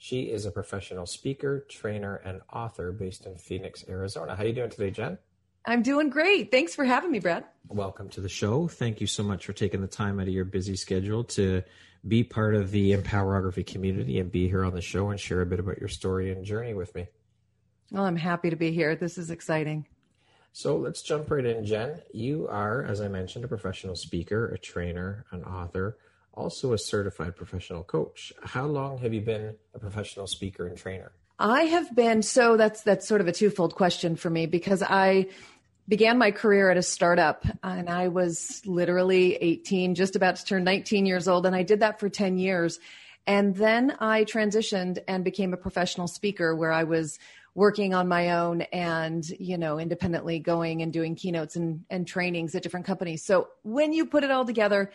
She is a professional speaker, trainer, and author based in Phoenix, Arizona. How are you doing today, Jen? I'm doing great. Thanks for having me, Brad. Welcome to the show. Thank you so much for taking the time out of your busy schedule to be part of the Empowerography community and be here on the show and share a bit about your story and journey with me. Well, I'm happy to be here. This is exciting. So let's jump right in, Jen. You are, as I mentioned, a professional speaker, a trainer, an author also a certified professional coach. How long have you been a professional speaker and trainer? I have been so that's that's sort of a twofold question for me because I began my career at a startup and I was literally 18 just about to turn 19 years old and I did that for 10 years and then I transitioned and became a professional speaker where I was working on my own and you know independently going and doing keynotes and, and trainings at different companies so when you put it all together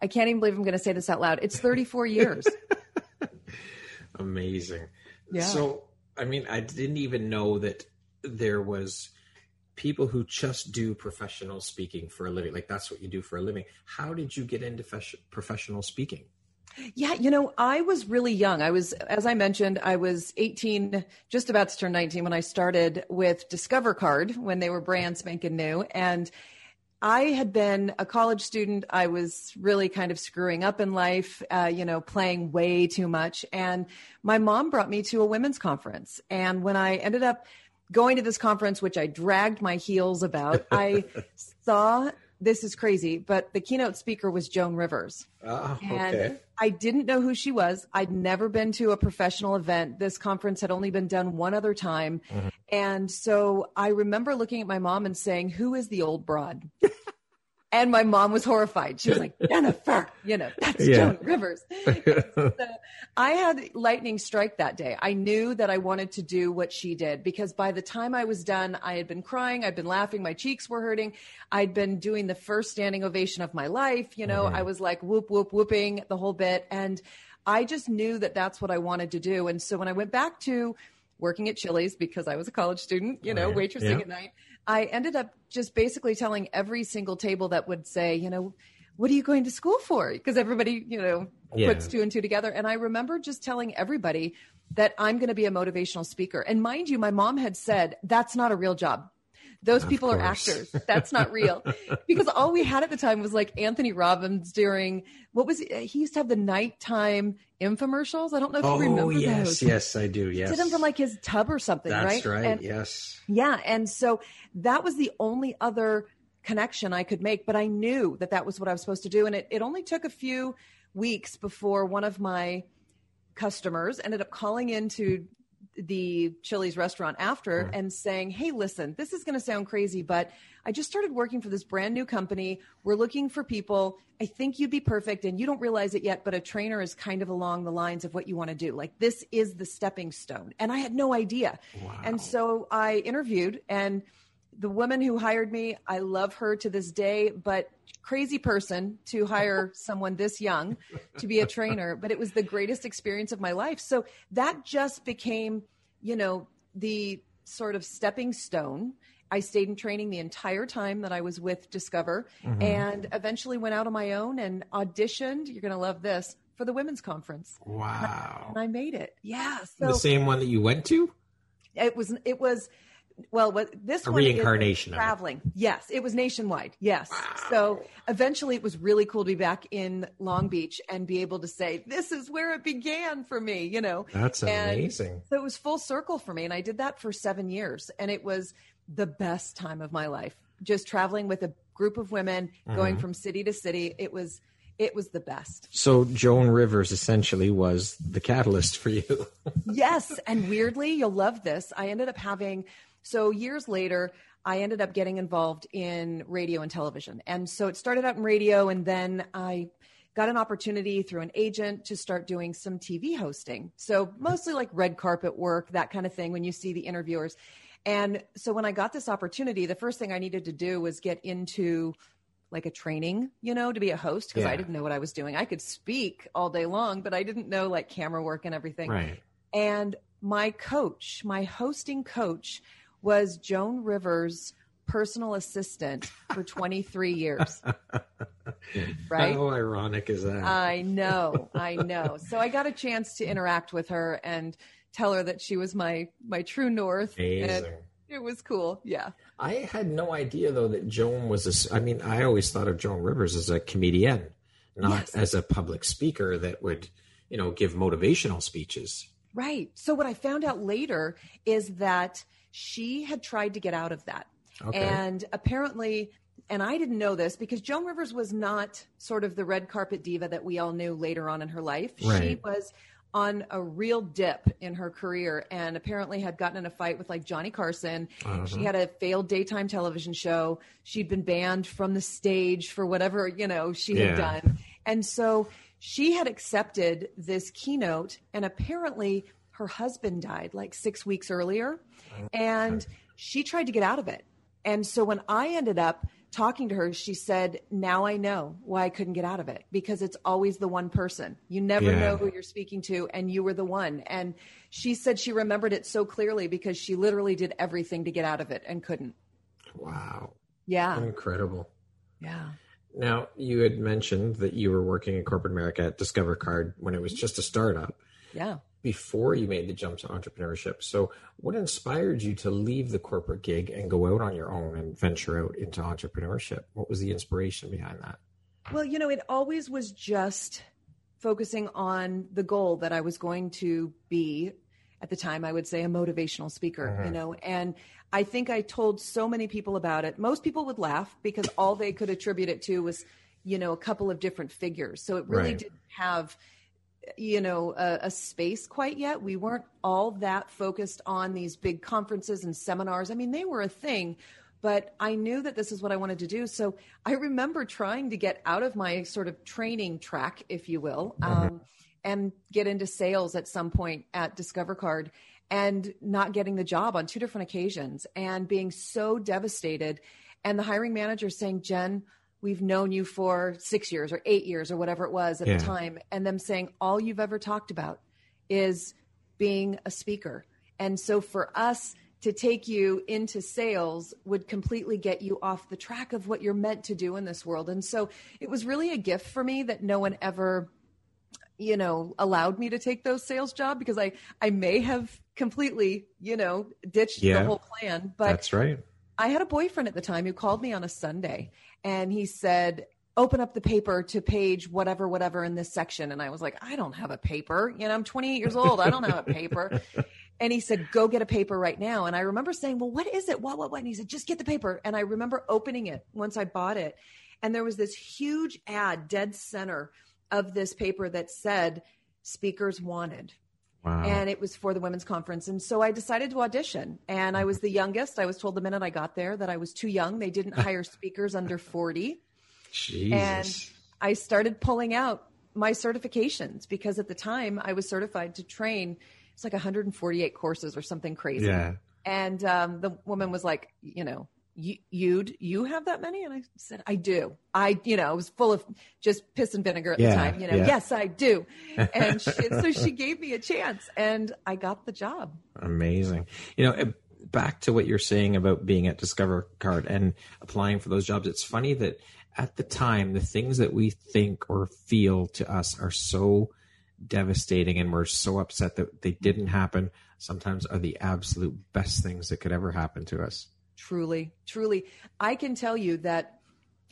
I can't even believe I'm going to say this out loud. It's 34 years. Amazing. Yeah. So, I mean, I didn't even know that there was people who just do professional speaking for a living. Like that's what you do for a living. How did you get into professional speaking? Yeah, you know, I was really young. I was, as I mentioned, I was 18, just about to turn 19 when I started with Discover Card when they were brand spanking new. And I had been a college student. I was really kind of screwing up in life, uh, you know, playing way too much. And my mom brought me to a women's conference. And when I ended up going to this conference, which I dragged my heels about, I saw this is crazy, but the keynote speaker was Joan Rivers. Oh, and okay. I didn't know who she was. I'd never been to a professional event. This conference had only been done one other time. Mm-hmm. And so I remember looking at my mom and saying, Who is the old broad? And my mom was horrified. She was like, Jennifer, you know, that's yeah. Joan Rivers. so I had lightning strike that day. I knew that I wanted to do what she did because by the time I was done, I had been crying, I'd been laughing, my cheeks were hurting. I'd been doing the first standing ovation of my life. You know, mm-hmm. I was like whoop, whoop, whooping the whole bit. And I just knew that that's what I wanted to do. And so when I went back to working at Chili's because I was a college student, you know, right. waitressing yeah. at night, I ended up just basically telling every single table that would say, you know, what are you going to school for? Because everybody, you know, yeah. puts two and two together. And I remember just telling everybody that I'm going to be a motivational speaker. And mind you, my mom had said, that's not a real job. Those of people course. are actors. That's not real. because all we had at the time was like Anthony Robbins during what was it? Uh, he used to have the nighttime infomercials. I don't know if oh, you remember yes, those. yes, I do. Yes, did them from like his tub or something, That's right? right. And, yes. Yeah, and so that was the only other connection I could make. But I knew that that was what I was supposed to do, and it it only took a few weeks before one of my customers ended up calling into the Chili's restaurant after mm. and saying, Hey, listen, this is going to sound crazy, but I just started working for this brand new company. We're looking for people. I think you'd be perfect. And you don't realize it yet, but a trainer is kind of along the lines of what you want to do. Like, this is the stepping stone. And I had no idea. Wow. And so I interviewed, and the woman who hired me, I love her to this day, but crazy person to hire someone this young to be a trainer, but it was the greatest experience of my life. So that just became, you know, the sort of stepping stone. I stayed in training the entire time that I was with Discover mm-hmm. and eventually went out on my own and auditioned. You're going to love this for the women's conference. Wow. And I made it. Yeah. So the same one that you went to? It was, it was, well, what this A one is reincarnation of it. traveling. Yes, it was nationwide. Yes. So eventually, it was really cool to be back in Long Beach and be able to say, "This is where it began for me." You know, That's And amazing. so it was full circle for me, and I did that for seven years, and it was the best time of my life. Just traveling with a group of women, Mm-hmm. going from city to city. It was, it was the best. So Joan Rivers essentially was the catalyst for you. yes. And weirdly, you'll love this. I ended up having, so years later, I ended up getting involved in radio and television. And so it started out in radio, and then I got an opportunity through an agent to start doing some TV hosting. So mostly like red carpet work, that kind of thing, when you see the interviewers. And so when I got this opportunity, the first thing I needed to do was get into like a training, you know, to be a host because Yeah. I didn't know what I was doing. I could speak all day long, but I didn't know like camera work and everything. right. And my coach, my hosting coach, was Joan Rivers' personal assistant for 23 years. Right? How ironic is that? I know, I know. So I got a chance to interact with her and tell her that she was my my true north. And Amazing. it was cool. Yeah. I had no idea though that Joan was a. I mean, I always thought of Joan Rivers as a comedian, not Yes. as a public speaker that would, you know, give motivational speeches. Right. So what I found out later is that she had tried to get out of that. Okay. And apparently, and I didn't know this because Joan Rivers was not sort of the red carpet diva that we all knew later on in her life. She was on a real dip in her career and apparently had gotten in a fight with like Johnny Carson. Uh-huh. She had a failed daytime television show. She'd been banned from the stage for whatever, you know, she had done. And so she had accepted this keynote and apparently her husband died like 6 weeks earlier oh, and she tried to get out of it. And so when I ended up talking to her, she said, Now I know why I couldn't get out of it because it's always the one person. You never Yeah. know who you're speaking to, and you were the one. And she said she remembered it so clearly because she literally did everything to get out of it and couldn't. Wow. Yeah. Incredible. Yeah. Now, you had mentioned that you were working in corporate America at Discover Card when it was mm-hmm. just a startup Yeah. Before you made the jump to entrepreneurship. So, what inspired you to leave the corporate gig and go out on your own and venture out into entrepreneurship? What was the inspiration behind that? Well, you know, it always was just focusing on the goal that I was going to be at the time, I would say a motivational speaker, you mm-hmm. know, and I think I told so many people about it. Most people would laugh because all they could attribute it to was, you know, a couple of different figures. So it really Right. didn't have, you know, a, a space quite yet. We weren't all that focused on these big conferences and seminars. I mean, they were a thing, but I knew that this is what I wanted to do. So I remember trying to get out of my sort of training track, if you will, um, and get into sales at some point at Discover Card and not getting the job on two different occasions and being so devastated. And the hiring manager saying, Jen, we've known you for six years or eight years or whatever it was at Yeah. the time. And them saying, all you've ever talked about is being a speaker. And so for us to take you into sales would completely get you off the track of what you're meant to do in this world. And so it was really a gift for me that no one ever you know allowed me to take those sales job because i i may have completely you know ditched Yeah. the whole plan but That's right. I had a boyfriend at the time who called me on a Sunday and he said, Open up the paper to page whatever, whatever in this section. And I was like, I don't have a paper. You know, I'm 28 years old. I don't have a paper. And he said, Go get a paper right now. And I remember saying, Well, what is it? What, what, what? And he said, Just get the paper. And I remember opening it once I bought it. And there was this huge ad dead center of this paper that said, Speakers wanted Wow. and it was for the women's conference. And so I decided to audition. And I was the youngest. I was told the minute I got there that I was too young. They didn't hire speakers under 40. Jesus. And I started pulling out my certifications because at the time I was certified to train. It's like 148 courses or something crazy. yeah. And um, the woman was like, you know, you, you'd you have that many? And I said, I do. I, you know, I was full of just piss and vinegar at Yeah, the time. You know, yeah. yes, I do. And she, so she gave me a chance, and I got the job. Amazing. You know, back to what you're saying about being at Discover Card and applying for those jobs. It's funny that at the time, the things that we think or feel to us are so devastating and we're so upset that they didn't happen sometimes are the absolute best things that could ever happen to us. Truly, truly. I can tell you that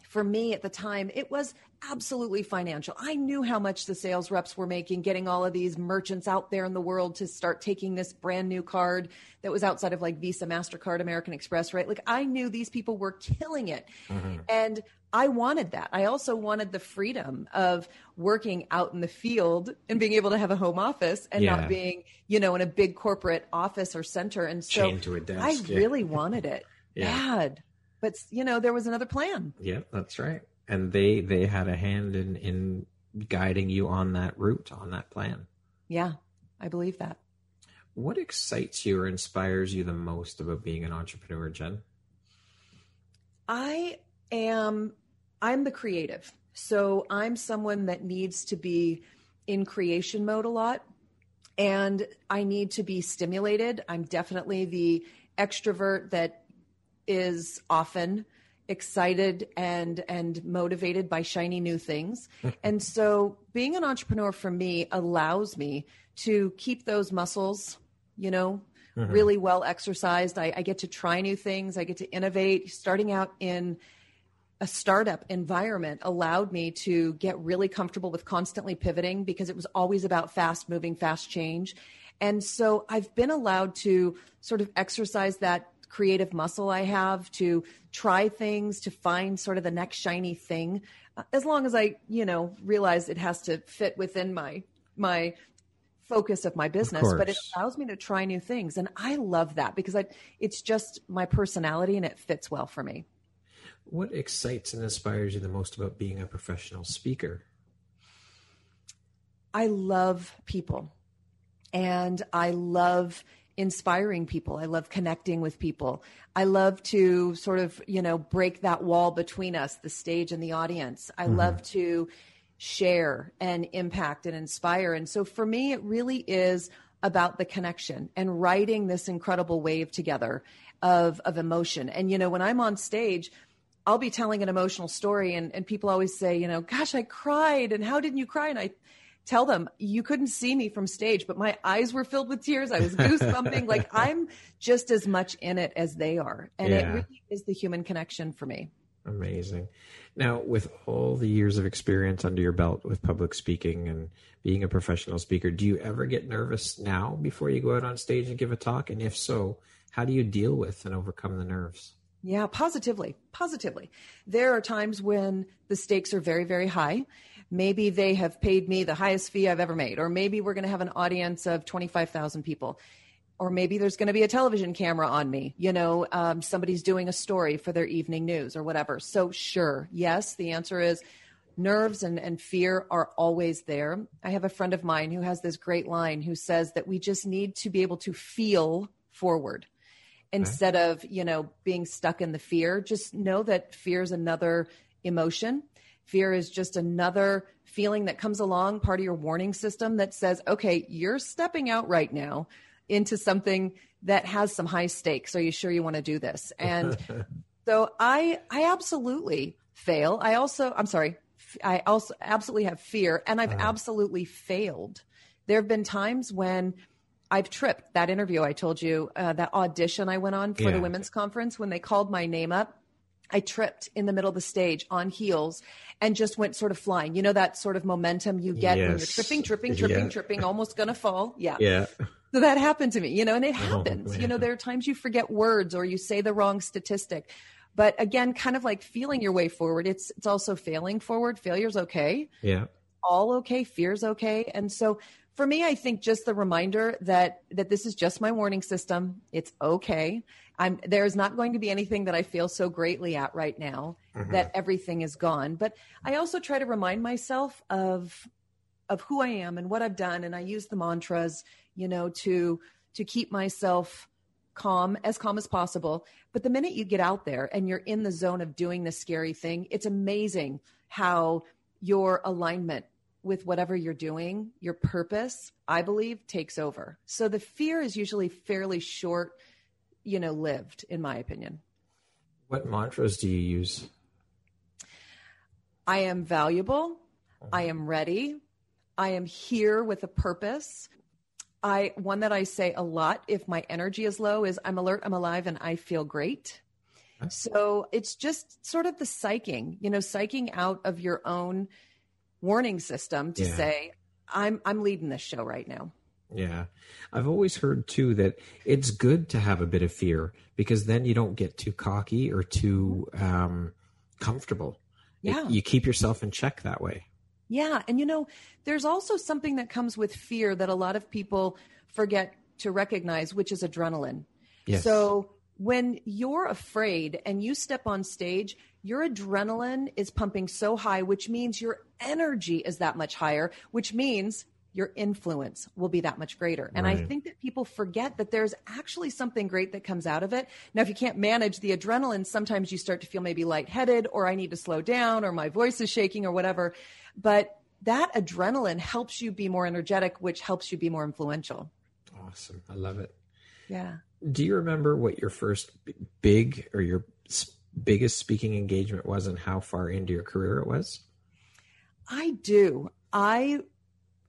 for me at the time, it was absolutely financial. I knew how much the sales reps were making, getting all of these merchants out there in the world to start taking this brand new card that was outside of like Visa, MasterCard, American Express, right? Like I knew these people were killing it. Mm-hmm. And I wanted that. I also wanted the freedom of working out in the field and being able to have a home office and yeah. not being, you know, in a big corporate office or center. And so I yeah. really wanted it yeah. bad. But you know, there was another plan. Yeah, that's right. And they they had a hand in in guiding you on that route, on that plan. Yeah, I believe that. What excites you or inspires you the most about being an entrepreneur, Jen? I am I'm the creative. So I'm someone that needs to be in creation mode a lot and I need to be stimulated. I'm definitely the extrovert that is often excited and and motivated by shiny new things. and so being an entrepreneur for me allows me to keep those muscles, you know, mm-hmm. really well exercised. I, I get to try new things. I get to innovate. Starting out in a startup environment allowed me to get really comfortable with constantly pivoting because it was always about fast moving, fast change. And so I've been allowed to sort of exercise that creative muscle I have to try things, to find sort of the next shiny thing, uh, as long as I, you know, realize it has to fit within my, my focus of my business, of but it allows me to try new things. And I love that because I, it's just my personality and it fits well for me. What excites and inspires you the most about being a professional speaker? I love people and I love inspiring people. I love connecting with people. I love to sort of, you know, break that wall between us, the stage and the audience. I mm-hmm. love to share and impact and inspire. And so for me, it really is about the connection and riding this incredible wave together of, of emotion. And, you know, when I'm on stage, I'll be telling an emotional story and, and people always say, you know, gosh, I cried. And how didn't you cry? And I tell them, you couldn't see me from stage, but my eyes were filled with tears. I was goosebumping. like I'm just as much in it as they are. And yeah. it really is the human connection for me. Amazing. Now, with all the years of experience under your belt with public speaking and being a professional speaker, do you ever get nervous now before you go out on stage and give a talk? And if so, how do you deal with and overcome the nerves? Yeah, positively. Positively. There are times when the stakes are very, very high. Maybe they have paid me the highest fee I've ever made, or maybe we're going to have an audience of 25,000 people. Or maybe there's going to be a television camera on me. You know, um, somebody's doing a story for their evening news or whatever. So, sure, yes, the answer is nerves and, and fear are always there. I have a friend of mine who has this great line who says that we just need to be able to feel forward instead of you know being stuck in the fear just know that fear is another emotion fear is just another feeling that comes along part of your warning system that says okay you're stepping out right now into something that has some high stakes are you sure you want to do this and so i i absolutely fail i also i'm sorry i also absolutely have fear and i've uh-huh. absolutely failed there have been times when I've tripped that interview I told you, uh, that audition I went on for yeah. the women's conference when they called my name up. I tripped in the middle of the stage on heels and just went sort of flying. You know that sort of momentum you get yes. when you're tripping, tripping, tripping, yeah. tripping, almost gonna fall. Yeah. Yeah. So that happened to me, you know, and it oh, happens. Oh, you know, there are times you forget words or you say the wrong statistic. But again, kind of like feeling your way forward. It's it's also failing forward. Failure's okay. Yeah. All okay. Fear's okay. And so for me, I think just the reminder that that this is just my warning system. It's okay. I'm there's not going to be anything that I feel so greatly at right now mm-hmm. that everything is gone. But I also try to remind myself of of who I am and what I've done, and I use the mantras, you know, to to keep myself calm as calm as possible. But the minute you get out there and you're in the zone of doing this scary thing, it's amazing how your alignment with whatever you're doing, your purpose, I believe, takes over. So the fear is usually fairly short, you know, lived, in my opinion. What mantras do you use? I am valuable. I am ready. I am here with a purpose. I one that I say a lot if my energy is low is I'm alert, I'm alive, and I feel great. So it's just sort of the psyching, you know, psyching out of your own warning system to Yeah. say, I'm I'm leading this show right now. Yeah. I've always heard too that it's good to have a bit of fear because then you don't get too cocky or too um, comfortable. It- Yeah. you keep yourself in check that way. Yeah. And you know, there's also something that comes with fear that a lot of people forget to recognize, which is adrenaline. Yes. So when you're afraid and you step on stage, your adrenaline is pumping so high, which means your energy is that much higher, which means your influence will be that much greater. And I think that people forget that there's actually something great that comes out of it. Now, if you can't manage the adrenaline, sometimes you start to feel maybe lightheaded or I need to slow down or my voice is shaking or whatever. But that adrenaline helps you be more energetic, which helps you be more influential. awesome. I love it. Yeah. Do you remember what your first big or your biggest speaking engagement was and how far into your career it was? I do. I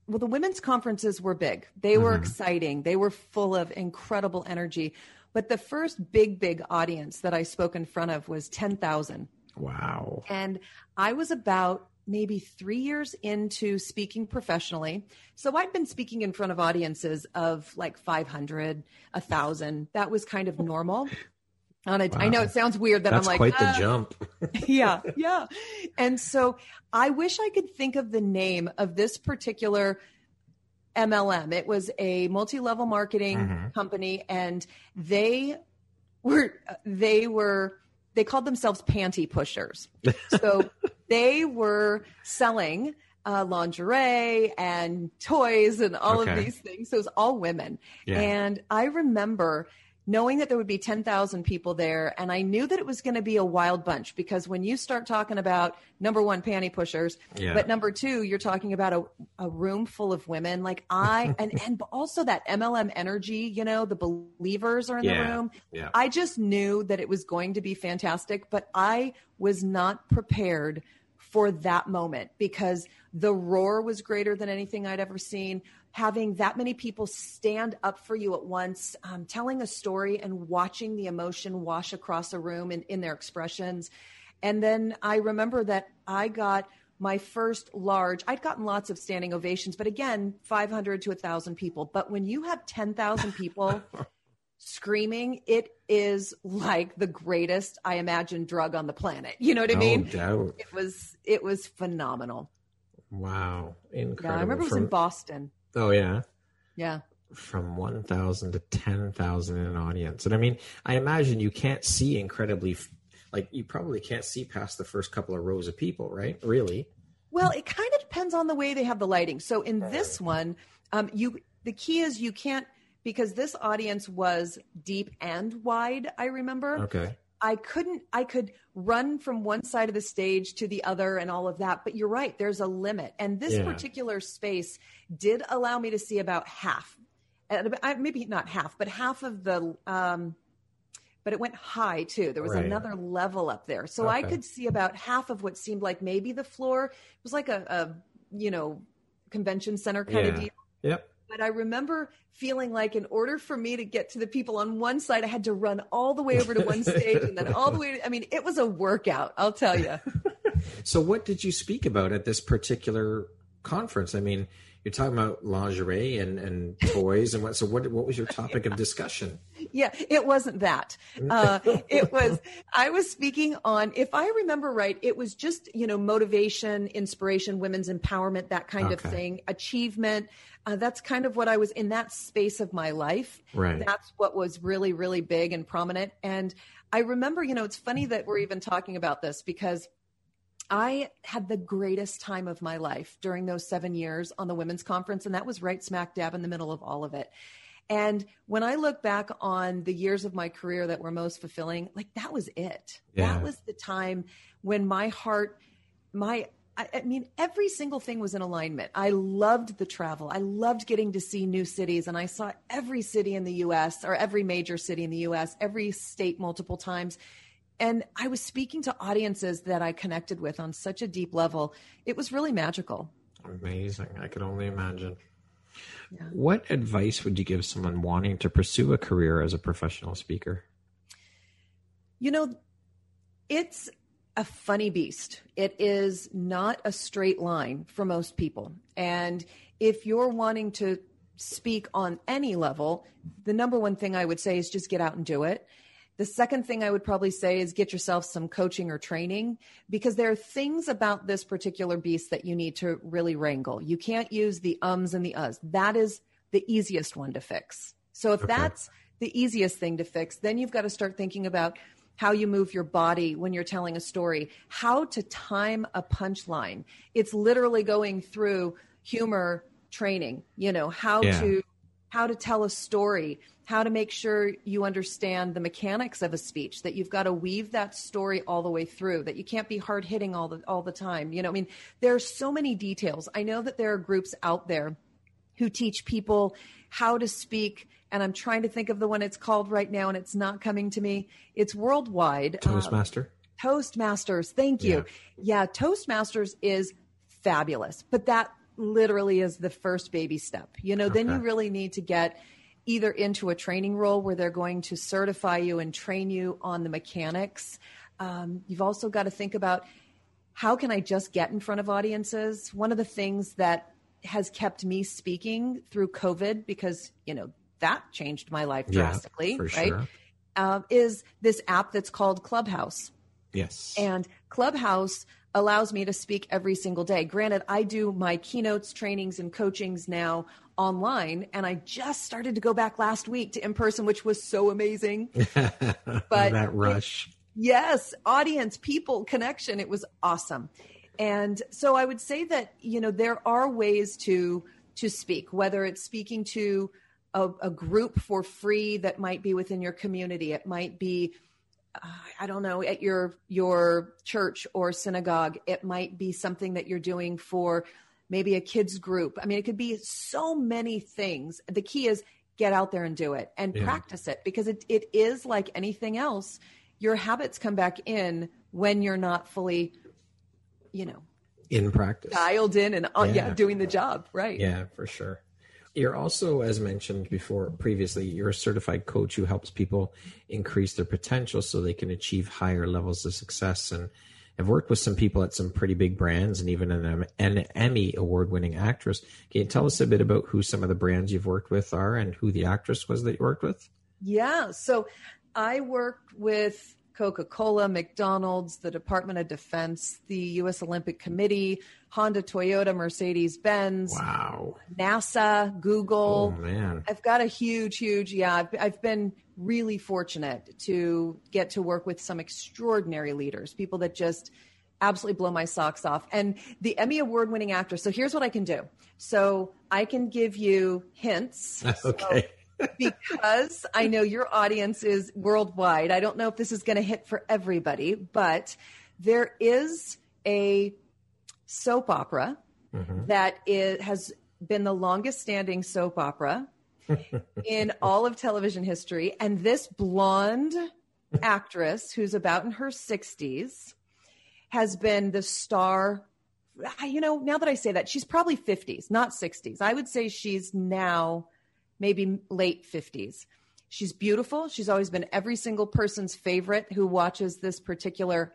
well, the women's conferences were big. They were Mhm. exciting. They were full of incredible energy. But the first big, big audience that I spoke in front of was 10,000. Wow. And I was about maybe three years into speaking professionally. So I'd been speaking in front of audiences of like 500, 1,000. That was kind of normal. And I, I know it sounds weird that That's I'm like, quite the "Ah." jump. yeah, yeah. And so I wish I could think of the name of this particular MLM. It was a multi-level marketing Mhm. company and they were they were they called themselves panty pushers. So they were selling uh, lingerie and toys and all Okay. of these things. So it was all women. Yeah. And I remember knowing that there would be 10,000 people there. And I knew that it was going to be a wild bunch because when you start talking about number one, panty pushers, Yeah. but number two, you're talking about a, a room full of women. Like I, and, and also that MLM energy, you know, the believers are in Yeah. the room. Yeah. I just knew that it was going to be fantastic, but I was not prepared for that moment because the roar was greater than anything I'd ever seen. Having that many people stand up for you at once, um, telling a story and watching the emotion wash across a room in, in their expressions. And then I remember that I got my first large, I'd gotten lots of standing ovations, but again, 500 to 1,000 people. But when you have 10,000 people screaming, it is like the greatest, I imagine, drug on the planet. You know what I no mean? doubt. It was, it was phenomenal. Wow. Incredible. Yeah, I remember it was in Boston. Oh, yeah. Yeah. From 1,000 to 10,000 in an audience. And I mean, I imagine you can't see incredibly, like, you probably can't see past the first couple of rows of people, right? Really? Well, it kind of depends on the way they have the lighting. So in this one, um, you the key is you can't because this audience was deep and wide. I remember. Okay. I couldn't I could run from one side of the stage to the other and all of that, but you're right, there's a limit. And this Yeah. particular space did allow me to see about half. And maybe not half, but half of the um but it went high too. There was Right. another level up there. So I could see about half of what seemed like maybe the floor. It was like a, a you know, convention center kind of deal. Yep. But I remember feeling like in order for me to get to the people on one side, I had to run all the way over to one stage and then all the way. To, I mean, it was a workout, I'll tell you. So, what did you speak about at this particular conference? I mean, you're talking about lingerie and, and toys and what. So, what what was your topic of discussion? Yeah, it wasn't that. Uh, it was, I was speaking on, if I remember right, it was just, you know, motivation, inspiration, women's empowerment, that kind of thing, achievement. Uh, that's kind of what I was in that space of my life. Right. That's what was really, really big and prominent. And I remember, you know, it's funny that we're even talking about this because I had the greatest time of my life during those seven years on the women's conference, and that was right smack dab in the middle of all of it. And when I look back on the years of my career that were most fulfilling, like that was it. Yeah. That was the time when my heart, my, I, I mean, every single thing was in alignment. I loved the travel. I loved getting to see new cities, and I saw every city in the US or every major city in the US, every state multiple times. And I was speaking to audiences that I connected with on such a deep level. It was really magical. Amazing. I could only imagine. Yeah. What advice would you give someone wanting to pursue a career as a professional speaker? You know, it's a funny beast. It is not a straight line for most people. And if you're wanting to speak on any level, the number one thing I would say is just get out and do it. The second thing I would probably say is get yourself some coaching or training because there are things about this particular beast that you need to really wrangle. You can't use the ums and the uhs. That is the easiest one to fix. So if okay. that's the easiest thing to fix, then you've got to start thinking about how you move your body when you're telling a story, how to time a punchline. It's literally going through humor training, you know, how yeah. to how to tell a story, how to make sure you understand the mechanics of a speech, that you've got to weave that story all the way through, that you can't be hard hitting all the all the time. You know, I mean, there are so many details. I know that there are groups out there who teach people how to speak and I'm trying to think of the one it's called right now and it's not coming to me. It's worldwide. Toastmaster. Um, Toastmasters. Thank you. Yeah. yeah, Toastmasters is fabulous. But that literally is the first baby step. You know, okay. then you really need to get either into a training role where they're going to certify you and train you on the mechanics. Um, you've also got to think about how can I just get in front of audiences? One of the things that has kept me speaking through COVID, because, you know, that changed my life drastically, yeah, right? Sure. Um, is this app that's called Clubhouse. Yes. And Clubhouse allows me to speak every single day. Granted, I do my keynotes, trainings, and coachings now online, and I just started to go back last week to in person, which was so amazing. but that rush. It, yes, audience, people, connection. It was awesome. And so I would say that, you know, there are ways to to speak, whether it's speaking to a, a group for free that might be within your community. It might be I don't know, at your your church or synagogue. It might be something that you're doing for maybe a kids group. I mean, it could be so many things. The key is get out there and do it and yeah. practice it because it, it is like anything else. Your habits come back in when you're not fully, you know, in practice, dialed in and on, yeah. yeah, doing the job. Right. Yeah, for sure. You're also, as mentioned before previously, you're a certified coach who helps people increase their potential so they can achieve higher levels of success. And I've worked with some people at some pretty big brands and even an, an Emmy award winning actress. Can you tell us a bit about who some of the brands you've worked with are and who the actress was that you worked with? Yeah. So I worked with Coca Cola, McDonald's, the Department of Defense, the U.S. Olympic Committee, Honda, Toyota, Mercedes Benz, wow, NASA, Google. Oh, man. I've got a huge, huge, yeah, I've, I've been really fortunate to get to work with some extraordinary leaders, people that just absolutely blow my socks off. And the Emmy award winning actor. So here's what I can do. So I can give you hints. okay. So because I know your audience is worldwide. I don't know if this is going to hit for everybody, but there is a soap opera mm-hmm. that is, has been the longest standing soap opera in all of television history. And this blonde actress, who's about in her 60s, has been the star. You know, now that I say that, she's probably 50s, not 60s. I would say she's now maybe late 50s. She's beautiful. She's always been every single person's favorite who watches this particular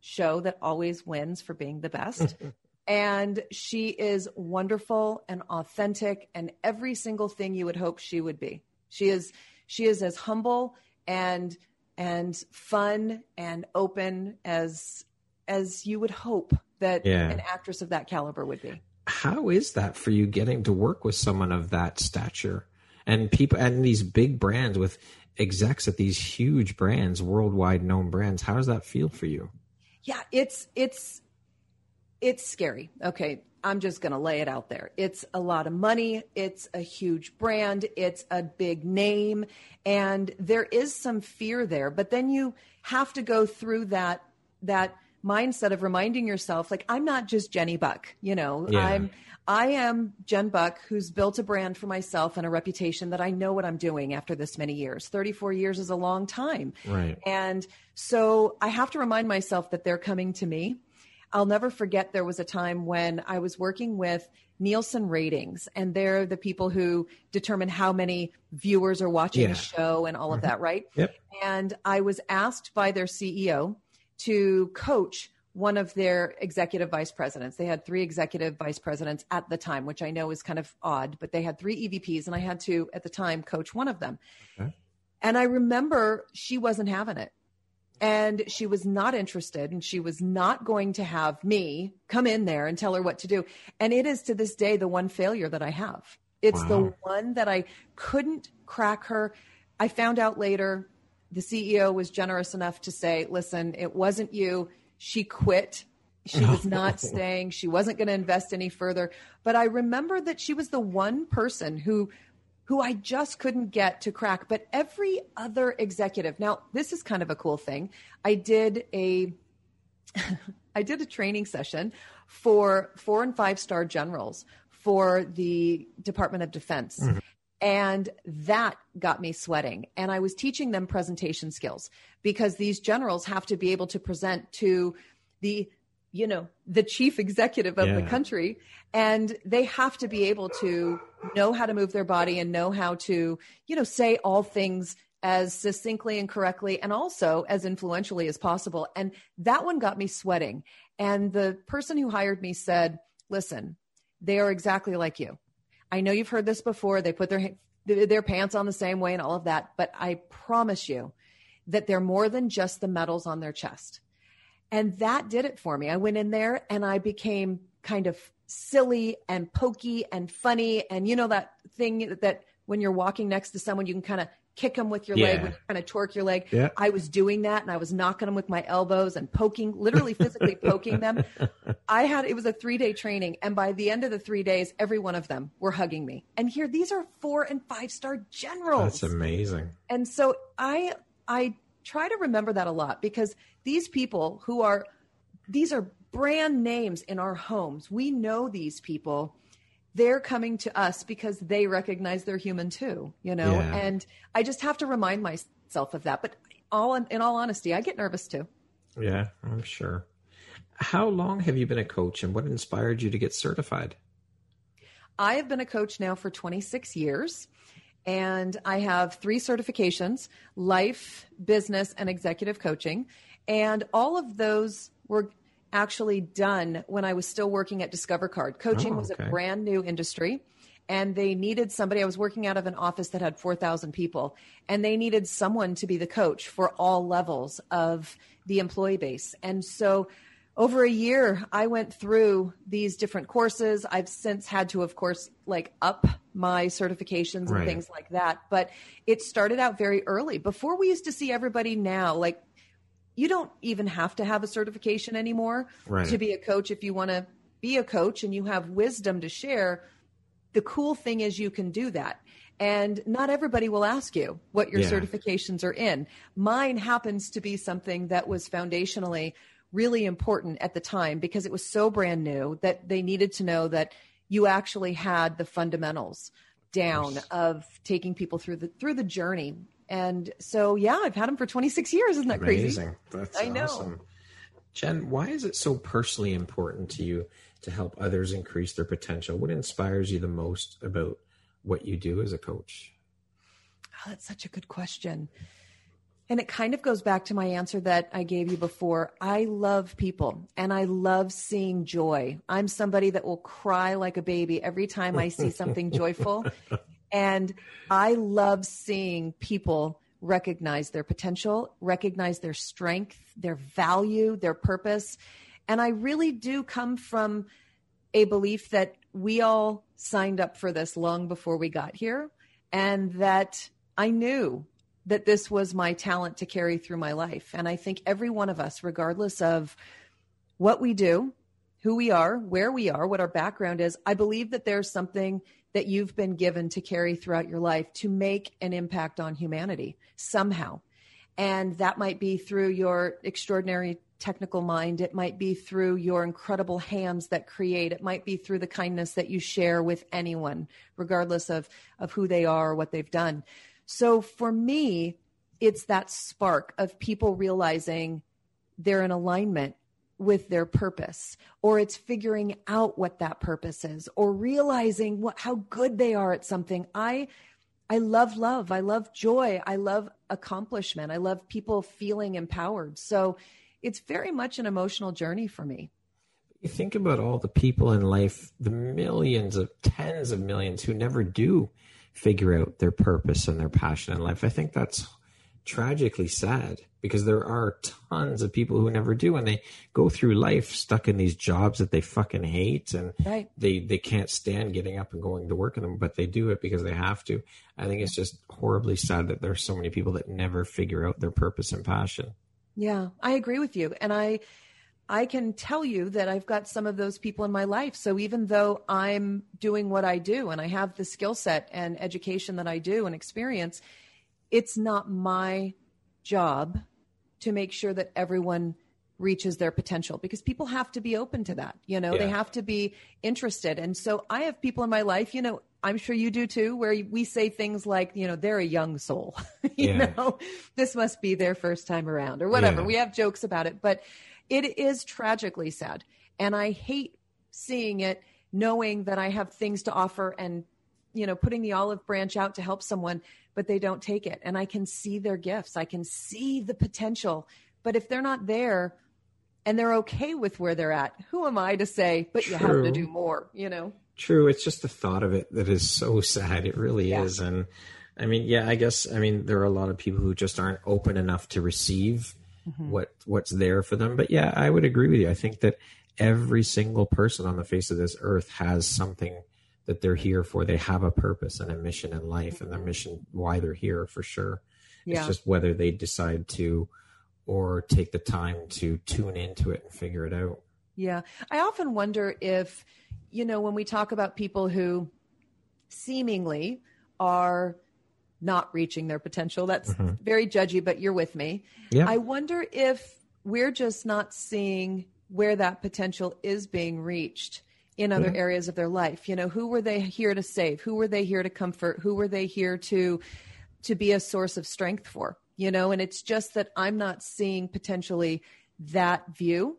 show that always wins for being the best. and she is wonderful and authentic and every single thing you would hope she would be. She is she is as humble and and fun and open as as you would hope that yeah. an actress of that caliber would be. How is that for you getting to work with someone of that stature? And people and these big brands with execs at these huge brands, worldwide known brands. How does that feel for you? Yeah, it's it's it's scary. Okay, I'm just going to lay it out there. It's a lot of money, it's a huge brand, it's a big name, and there is some fear there, but then you have to go through that that mindset of reminding yourself like I'm not just Jenny Buck, you know. Yeah. I'm I am Jen Buck, who's built a brand for myself and a reputation that I know what I'm doing after this many years. 34 years is a long time. Right. And so I have to remind myself that they're coming to me. I'll never forget there was a time when I was working with Nielsen ratings, and they're the people who determine how many viewers are watching Yeah. a show and all of mm-hmm. that, right? Yep. And I was asked by their CEO to coach one of their executive vice presidents. They had three executive vice presidents at the time, which I know is kind of odd, but they had three EVPs, and I had to, at the time, coach one of them. Okay. And I remember she wasn't having it. And she was not interested, and she was not going to have me come in there and tell her what to do. And it is to this day the one failure that I have. It's the one that I couldn't crack her. I found out later the CEO was generous enough to say, listen, it wasn't you. She quit. She was not staying. She wasn't going to invest any further. But I remember that she was the one person who who I just couldn't get to crack. But every other executive, now this is kind of a cool thing. I did a I did a training session for four and five star generals for the Department of Defense. Mm-hmm. And that got me sweating. And I was teaching them presentation skills because these generals have to be able to present to the, you know, the chief executive of the country. And they have to be able to know how to move their body and know how to, you know, say all things as succinctly and correctly and also as influentially as possible. And that one got me sweating. And the person who hired me said, listen, they are exactly like you. I know you've heard this before. They put their their pants on the same way and all of that, but I promise you that they're more than just the medals on their chest. And that did it for me. I went in there and I became kind of silly and pokey and funny and you know that thing that when you're walking next to someone you can kind of kick them with your leg, when you kind of torque your leg. Yeah. I was doing that and I was knocking them with my elbows and poking, literally physically poking them. I had it was a three day training, and by the end of the three days, every one of them were hugging me. And here, these are four and five star generals. That's amazing. And so I I try to remember that a lot because these people who are these are brand names in our homes. We know these people. They're coming to us because they recognize they're human too, you know? Yeah. And I just have to remind myself of that. But all in, in all honesty, I get nervous too. Yeah, I'm sure. How long have you been a coach and what inspired you to get certified? I have been a coach now for 26 years, and I have three certifications life, business, and executive coaching. And all of those were actually done when I was still working at Discover Card. Coaching Oh, was a brand new industry. And they needed somebody. I was working out of an office that had 4,000 people, and they needed someone to be the coach for all levels of the employee base. And so over a year i went through these different courses i've since had to of course like up my certifications and Right. things like that but it started out very early before we used to see everybody now like you don't even have to have a certification anymore Right. to be a coach if you want to be a coach and you have wisdom to share the cool thing is you can do that and not everybody will ask you what your Yeah. certifications are in mine happens to be something that was foundationally really important at the time because it was so brand new that they needed to know that you actually had the fundamentals down course. of taking people through the through the journey and so yeah i've had them for 26 years isn't that crazy That's I know. awesome. Jen, why is it so personally important to you to help others increase their potential? What inspires you the most about what you do as a coach? Oh, that's such a good question. And it kind of goes back to my answer that I gave you before. I love people and I love seeing joy. I'm somebody that will cry like a baby every time I see something joyful. And I love seeing people recognize their potential, recognize their strength, their value, their purpose. And I really do come from a belief that we all signed up for this long before we got here and that I knew that this was my talent to carry through my life. And I think every one of us, regardless of what we do, who we are, where we are, what our background is, I believe that there's something that you've been given to carry throughout your life to make an impact on humanity somehow. And that might be through your extraordinary technical mind. It might be through your incredible hands that create. It might be through the kindness that you share with anyone, regardless of, of who they are or what they've done. So for me, it's that spark of people realizing they're in alignment with their purpose or it's figuring out what that purpose is or realizing what how good they are at something. I i love love. I love joy. I love accomplishment. I love people feeling empowered. So it's very much an emotional journey for me. You think about all the people in life the millions of tens of millions who never do figure out their purpose and their passion in life. I think that's tragically sad because there are tons of people who never do and they go through life stuck in these jobs that they fucking hate and right. they they can't stand getting up and going to work in them but they do it because they have to i think it's just horribly sad that there's so many people that never figure out their purpose and passion yeah i agree with you and i I can tell you that I've got some of those people in my life. So even though I'm doing what I do and I have the skill set and education that I do and experience, it's not my job to make sure that everyone reaches their potential because people have to be open to that. You know, yeah. they have to be interested. And so I have people in my life, you know, I'm sure you do too, where we say things like, you know, they're a young soul, you yeah. know, this must be their first time around or whatever. Yeah. We have jokes about it, but it is tragically sad. And I hate seeing it knowing that I have things to offer and, you know, putting the olive branch out to help someone but they don't take it. And I can see their gifts, I can see the potential. But if they're not there and they're okay with where they're at, who am I to say, but True. you have to do more, you know? True. It's just the thought of it that is so sad. It really yeah. is. And I mean, yeah, I guess, I mean, there are a lot of people who just aren't open enough to receive mm-hmm. what what's there for them. But yeah, I would agree with you. I think that every single person on the face of this earth has something that they're here for. They have a purpose and a mission in life, and their mission why they're here for sure. Yeah. It's just whether they decide to or take the time to tune into it and figure it out. Yeah. I often wonder if, you know, when we talk about people who seemingly are not reaching their potential, that's mm-hmm. very judgy, but you're with me. Yeah. I wonder if we're just not seeing where that potential is being reached in other yeah. areas of their life. You know who were they here to save? Who were they here to comfort? Who were they here to to be a source of strength for? You know and it's just that i'm not seeing potentially that view.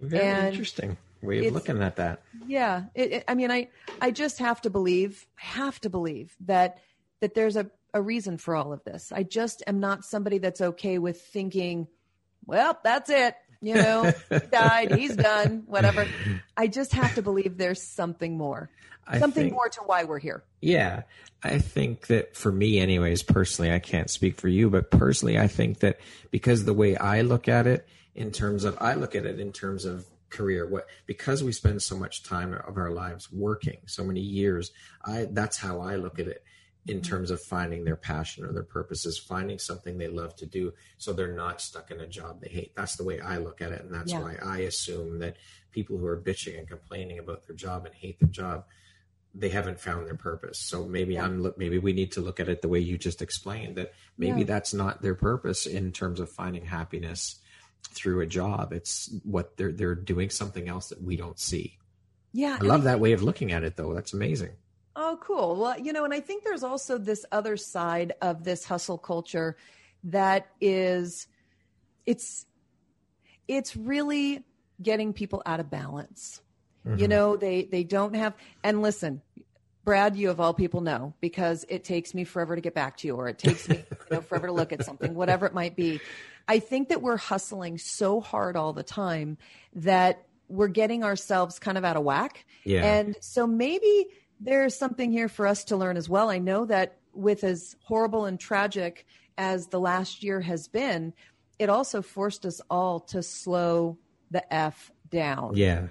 Very and interesting way of looking at that. Yeah. It, it, i mean i i just have to believe have to believe that that there's a, a reason for all of this. I just am not somebody that's okay with thinking well that's it you know, he died, he's done, whatever. I just have to believe there's something more. I something think, more to why we're here. Yeah. I think that for me, anyways, personally, I can't speak for you, but personally, I think that because the way I look at it, in terms of, I look at it in terms of career what because we spend so much time of our lives working so many years i that's how i look at it in mm-hmm. terms of finding their passion or their purposes, finding something they love to do so they're not stuck in a job they hate. That's the way I look at it. And that's yeah. why I assume that people who are bitching and complaining about their job and hate their job, they haven't found their purpose. So maybe yeah. I'm maybe we need to look at it the way you just explained that maybe yeah. that's not their purpose in terms of finding happiness through a job. It's what they're they're doing something else that we don't see. Yeah. I love that way of looking at it though. That's amazing. Oh, cool. Well, you know, and I think there's also this other side of this hustle culture that is it's it's really getting people out of balance. Mm-hmm. You know, they they don't have and listen, Brad, you of all people know because it takes me forever to get back to you or it takes me you know, forever to look at something, whatever it might be. I think that we're hustling so hard all the time that we're getting ourselves kind of out of whack. Yeah. And so maybe there's something here for us to learn as well. I know that with as horrible and tragic as the last year has been, it also forced us all to slow the F down. Yeah.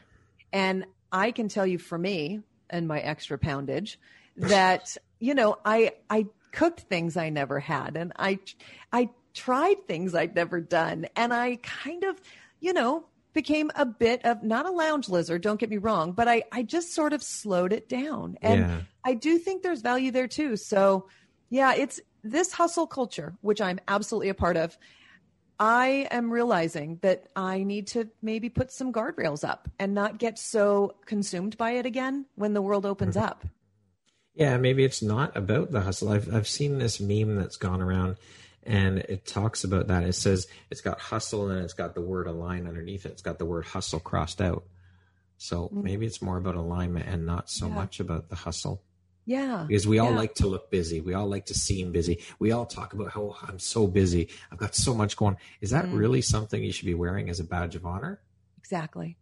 And I can tell you for me and my extra poundage that, you know, I, I cooked things I never had and I, I tried things I'd never done. And I kind of, you know, became a bit of not a lounge lizard, don't get me wrong, but I, I just sort of slowed it down. And yeah. I do think there's value there too. So, yeah, it's this hustle culture, which I'm absolutely a part of. I am realizing that I need to maybe put some guardrails up and not get so consumed by it again when the world opens mm-hmm. up. Yeah, maybe it's not about the hustle. I've I've seen this meme that's gone around and it talks about that. It says it's got hustle and it's got the word align underneath it. It's got the word hustle crossed out. So mm-hmm. maybe it's more about alignment and not so yeah. much about the hustle. Yeah. Because we all yeah. like to look busy. We all like to seem busy. We all talk about how I'm so busy. I've got so much going. Is that mm. really something you should be wearing as a badge of honor? Exactly.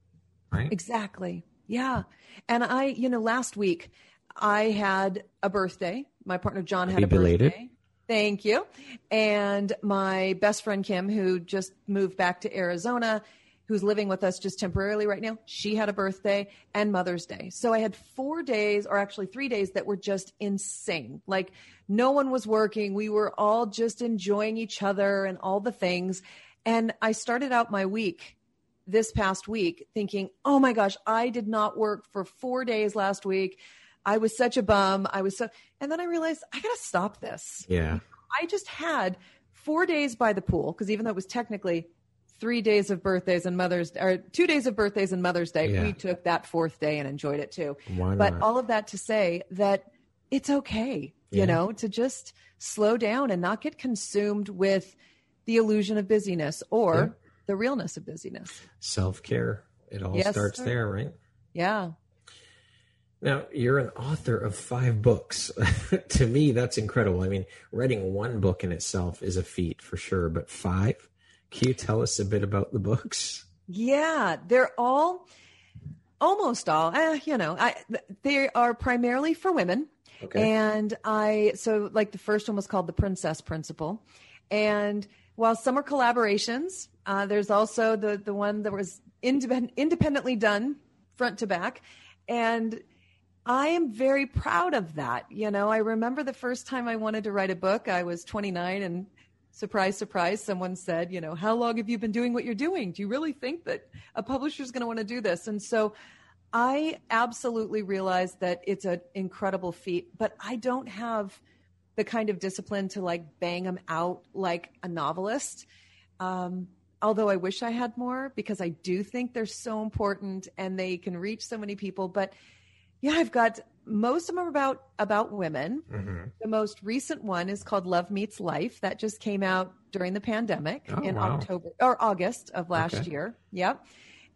Right? Exactly. Yeah. And I, you know, last week I had a birthday. My partner John had a belated. Thank you. And my best friend Kim, who just moved back to Arizona, who's living with us just temporarily right now, she had a birthday and Mother's Day. So I had four days, or actually three days, that were just insane. Like no one was working. We were all just enjoying each other and all the things. And I started out my week this past week thinking, oh my gosh, I did not work for four days last week. I was such a bum. I was so, and then I realized I got to stop this. Yeah. I just had four days by the pool because even though it was technically three days of birthdays and Mother's or two days of birthdays and Mother's Day, yeah. we took that fourth day and enjoyed it too. Why not? But all of that to say that it's okay, yeah. you know, to just slow down and not get consumed with the illusion of busyness or yeah. the realness of busyness. Self care. It all yes, starts sir. there, right? Yeah. Now, you're an author of five books. to me, that's incredible. I mean, writing one book in itself is a feat for sure, but five? Can you tell us a bit about the books? Yeah, they're all, almost all, eh, you know, I, they are primarily for women. Okay. And I, so like the first one was called The Princess Principle. And while some are collaborations, uh, there's also the, the one that was independ- independently done front to back. And I am very proud of that. You know, I remember the first time I wanted to write a book, I was 29 and surprise, surprise, someone said, you know, how long have you been doing what you're doing? Do you really think that a publisher is going to want to do this? And so I absolutely realize that it's an incredible feat, but I don't have the kind of discipline to like bang them out like a novelist. Um, although I wish I had more because I do think they're so important and they can reach so many people. But yeah, I've got most of them are about about women. Mm-hmm. The most recent one is called Love Meets Life. That just came out during the pandemic oh, in wow. October or August of last okay. year. Yep.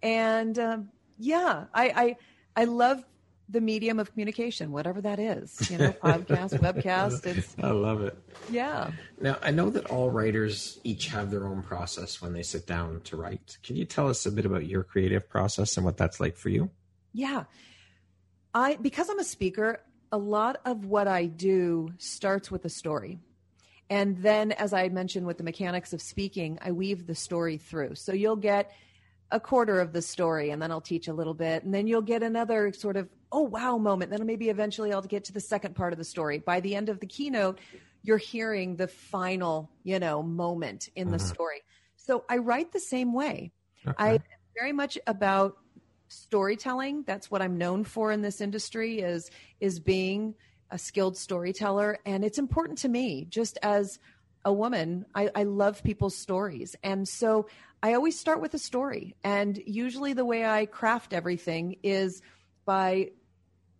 And um, yeah, I, I I love the medium of communication, whatever that is. You know, podcast, webcast. It's I love it. Yeah. Now I know that all writers each have their own process when they sit down to write. Can you tell us a bit about your creative process and what that's like for you? Yeah. I because I'm a speaker, a lot of what I do starts with a story. And then as I mentioned with the mechanics of speaking, I weave the story through. So you'll get a quarter of the story and then I'll teach a little bit and then you'll get another sort of oh wow moment then maybe eventually I'll get to the second part of the story. By the end of the keynote, you're hearing the final, you know, moment in the uh-huh. story. So I write the same way. Okay. I very much about storytelling. That's what I'm known for in this industry is is being a skilled storyteller. And it's important to me, just as a woman, I, I love people's stories. And so I always start with a story. And usually the way I craft everything is by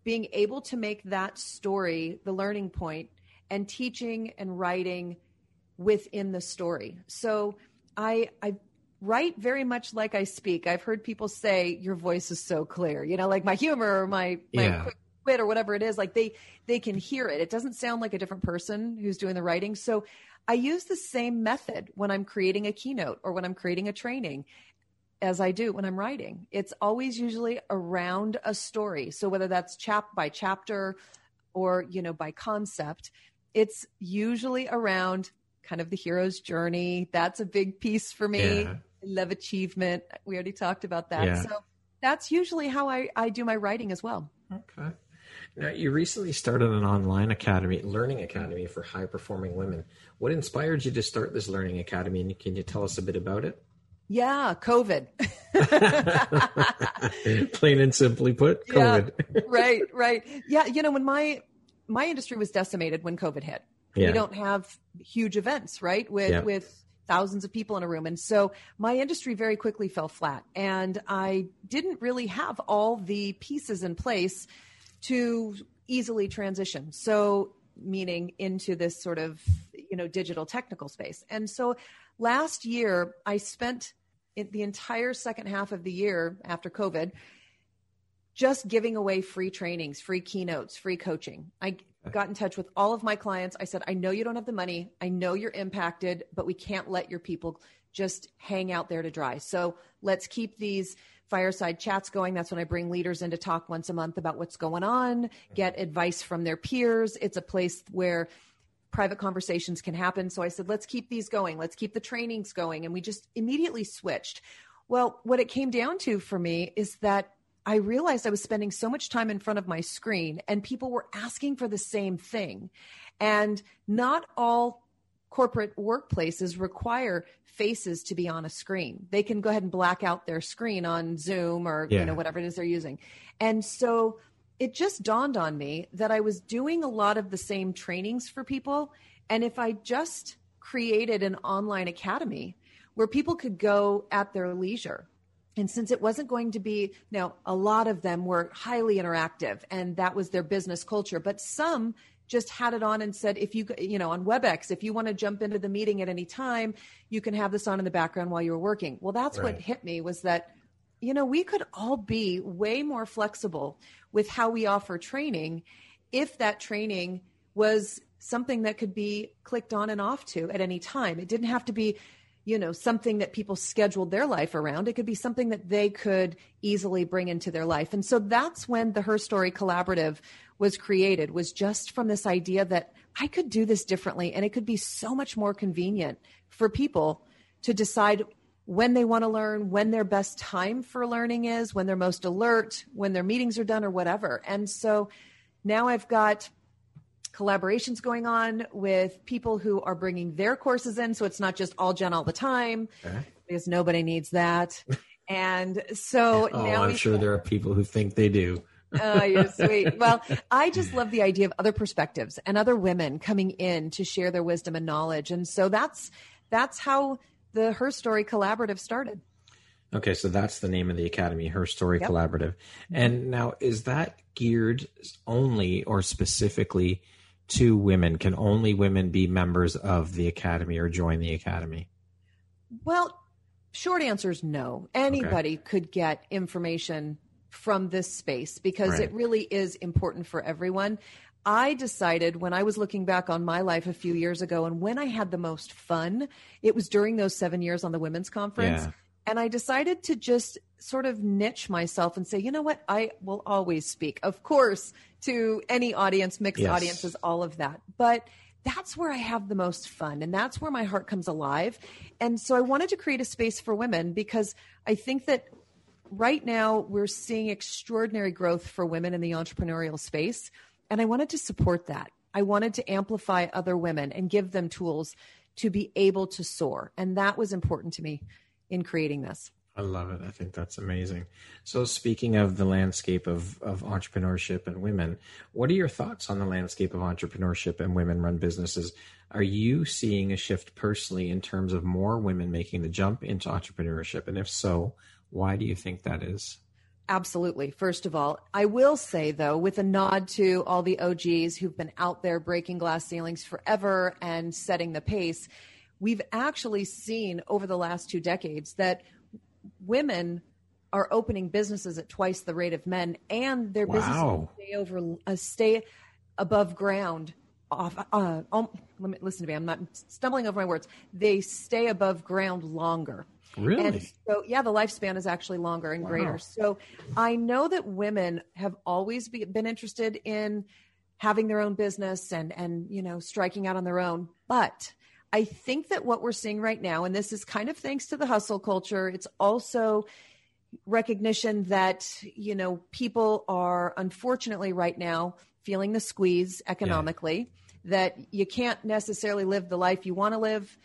being able to make that story the learning point and teaching and writing within the story. So I I write very much like I speak. I've heard people say your voice is so clear, you know, like my humor or my, my yeah. quick wit or whatever it is, like they they can hear it. It doesn't sound like a different person who's doing the writing. So I use the same method when I'm creating a keynote or when I'm creating a training as I do when I'm writing. It's always usually around a story. So whether that's chap by chapter or, you know, by concept, it's usually around kind of the hero's journey. That's a big piece for me. Yeah love achievement. We already talked about that. Yeah. So that's usually how I, I do my writing as well. Okay. Now, you recently started an online academy, learning academy for high performing women. What inspired you to start this learning academy? And can you tell us a bit about it? Yeah, COVID. Plain and simply put, COVID. Yeah, right, right. Yeah, you know, when my my industry was decimated when COVID hit. Yeah. We don't have huge events, right? With yeah. with thousands of people in a room. And so my industry very quickly fell flat. And I didn't really have all the pieces in place to easily transition. So meaning into this sort of you know digital technical space. And so last year I spent the entire second half of the year after COVID just giving away free trainings, free keynotes, free coaching. I got in touch with all of my clients. I said, I know you don't have the money. I know you're impacted, but we can't let your people just hang out there to dry. So let's keep these fireside chats going. That's when I bring leaders in to talk once a month about what's going on, get advice from their peers. It's a place where private conversations can happen. So I said, let's keep these going. Let's keep the trainings going. And we just immediately switched. Well, what it came down to for me is that I realized I was spending so much time in front of my screen and people were asking for the same thing. And not all corporate workplaces require faces to be on a screen. They can go ahead and black out their screen on Zoom or yeah. you know whatever it is they're using. And so it just dawned on me that I was doing a lot of the same trainings for people and if I just created an online academy where people could go at their leisure and since it wasn't going to be now a lot of them were highly interactive and that was their business culture but some just had it on and said if you you know on webex if you want to jump into the meeting at any time you can have this on in the background while you're working well that's right. what hit me was that you know we could all be way more flexible with how we offer training if that training was something that could be clicked on and off to at any time it didn't have to be you know something that people scheduled their life around. It could be something that they could easily bring into their life. And so that's when the her story collaborative was created was just from this idea that i could do this differently and it could be so much more convenient for people to decide when they want to learn when their best time for learning is when they're most alert when their meetings are done or whatever. And so now i've got collaborations going on with people who are bringing their courses in. So it's not just all Jen all the time okay. because nobody needs that. And so oh, now I'm sure can, there are people who think they do. oh, you're sweet. Well, I just love the idea of other perspectives and other women coming in to share their wisdom and knowledge. And so that's that's how the Her Story Collaborative started. Okay, so that's the name of the academy, Her Story yep. Collaborative. Mm-hmm. And now is that geared only or specifically to women? Can only women be members of the academy or join the academy? Well, short answer is no. Anybody okay. could get information from this space because right. it really is important for everyone. I decided when I was looking back on my life a few years ago and when I had the most fun, it was during those seven years on the women's conference. Yeah. And I decided to just sort of niche myself and say, you know what? I will always speak, of course, to any audience, mixed yes. audiences, all of that. But that's where I have the most fun and that's where my heart comes alive. And so I wanted to create a space for women because I think that right now we're seeing extraordinary growth for women in the entrepreneurial space. And I wanted to support that. I wanted to amplify other women and give them tools to be able to soar. And that was important to me in creating this. I love it. I think that's amazing. So, speaking of the landscape of, of entrepreneurship and women, what are your thoughts on the landscape of entrepreneurship and women run businesses? Are you seeing a shift personally in terms of more women making the jump into entrepreneurship? And if so, why do you think that is? Absolutely. First of all, I will say though, with a nod to all the OGs who've been out there breaking glass ceilings forever and setting the pace, we've actually seen over the last two decades that women are opening businesses at twice the rate of men, and their wow. businesses stay over uh, stay above ground. Off, uh, um, let me listen to me. I'm not stumbling over my words. They stay above ground longer. Really? And so, yeah, the lifespan is actually longer and wow. greater. So, I know that women have always be, been interested in having their own business and and you know striking out on their own, but I think that what we're seeing right now, and this is kind of thanks to the hustle culture, it's also recognition that, you know, people are unfortunately right now feeling the squeeze economically, yeah. that you can't necessarily live the life you want to live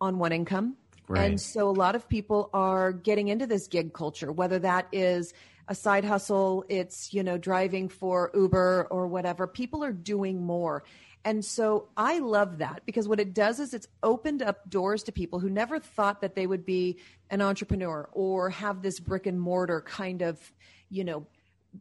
on one income. Right. And so a lot of people are getting into this gig culture, whether that is a side hustle, it's, you know, driving for Uber or whatever. People are doing more. And so I love that because what it does is it's opened up doors to people who never thought that they would be an entrepreneur or have this brick and mortar kind of, you know,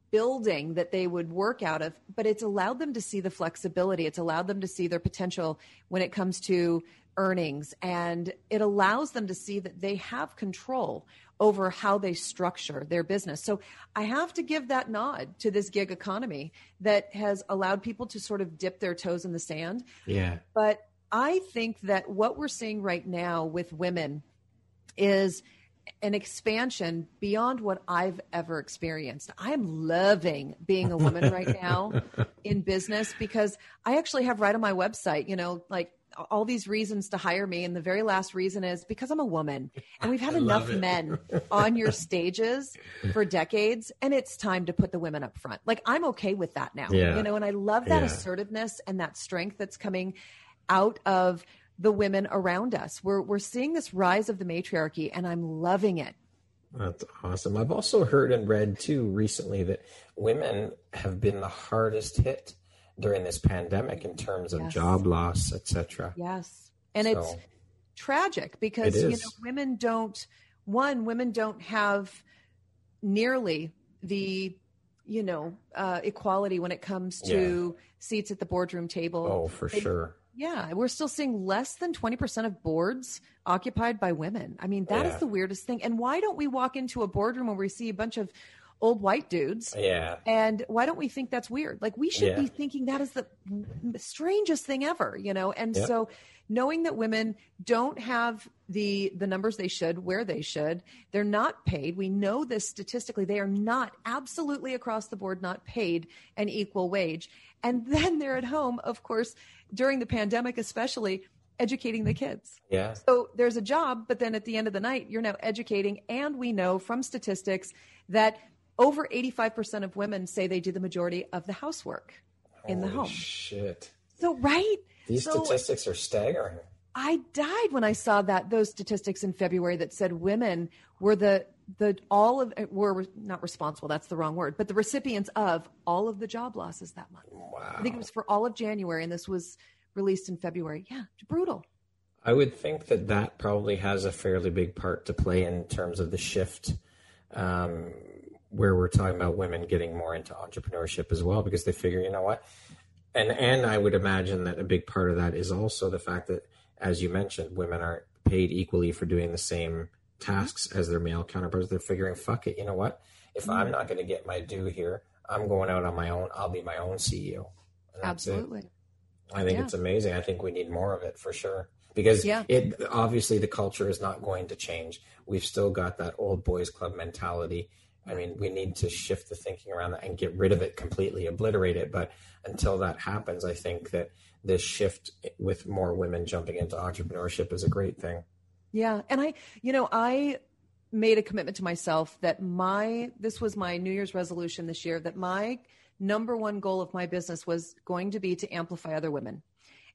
building that they would work out of, but it's allowed them to see the flexibility. It's allowed them to see their potential when it comes to earnings. And it allows them to see that they have control over how they structure their business. So I have to give that nod to this gig economy that has allowed people to sort of dip their toes in the sand. Yeah. But I think that what we're seeing right now with women is an expansion beyond what I've ever experienced. I'm loving being a woman right now in business because I actually have right on my website, you know, like all these reasons to hire me. And the very last reason is because I'm a woman and we've had enough men on your stages for decades and it's time to put the women up front. Like I'm okay with that now, Yeah. you know, and I love that Yeah. assertiveness and that strength that's coming out of the women around us. We're, we're seeing this rise of the matriarchy and I'm loving it. That's awesome. I've also heard and read too recently that women have been the hardest hit during this pandemic in terms of Yes. job loss, etc. Yes. And it's tragic because you know women don't one women don't have nearly the you know uh, equality when it comes to seats at the boardroom table. Oh, for They- sure. Yeah, we're still seeing less than 20% of boards occupied by women. I mean, that is Yeah. the weirdest thing. And why don't we walk into a boardroom where we see a bunch of old white dudes Yeah. and why don't we think that's weird? Like we should Yeah. be thinking that is the strangest thing ever, you know? And Yep. so knowing that women don't have the the numbers they should where they should, they're not paid. We know this statistically. They are not absolutely across the board not paid an equal wage. And then they're at home, of course, during the pandemic especially educating the kids. Yeah. So there's a job, but then at the end of the night, you're now educating. And we know from statistics that over 85% of women say they do the majority of the housework in the Holy home. Shit. So, right? These So- statistics are staggering. I died when I saw that those statistics in February that said women were the the all of were not responsible. That's the wrong word, but the recipients of all of the job losses that month. Wow. I think it was for all of January, and this was released in February. Yeah, brutal. I would think that that probably has a fairly big part to play in terms of the shift um, where we're talking about women getting more into entrepreneurship as well, because they figure, you know what? And, and I would imagine that a big part of that is also the fact that, as you mentioned, women aren't paid equally for doing the same tasks as their male counterparts. They're figuring, fuck it, you know what? If I'm not going to get my due here, I'm going out on my own. I'll be my own CEO. That's it. Absolutely. I think Yeah. it's amazing. I think we need more of it for sure. Because Yeah. it obviously the culture is not going to change. We've still got that old boys club mentality. I mean, we need to shift the thinking around that and get rid of it completely, obliterate it. But until that happens, I think that this shift with more women jumping into entrepreneurship is a great thing. Yeah. And I, you know, I made a commitment to myself that my, this was my New Year's resolution this year, that my number one goal of my business was going to be to amplify other women.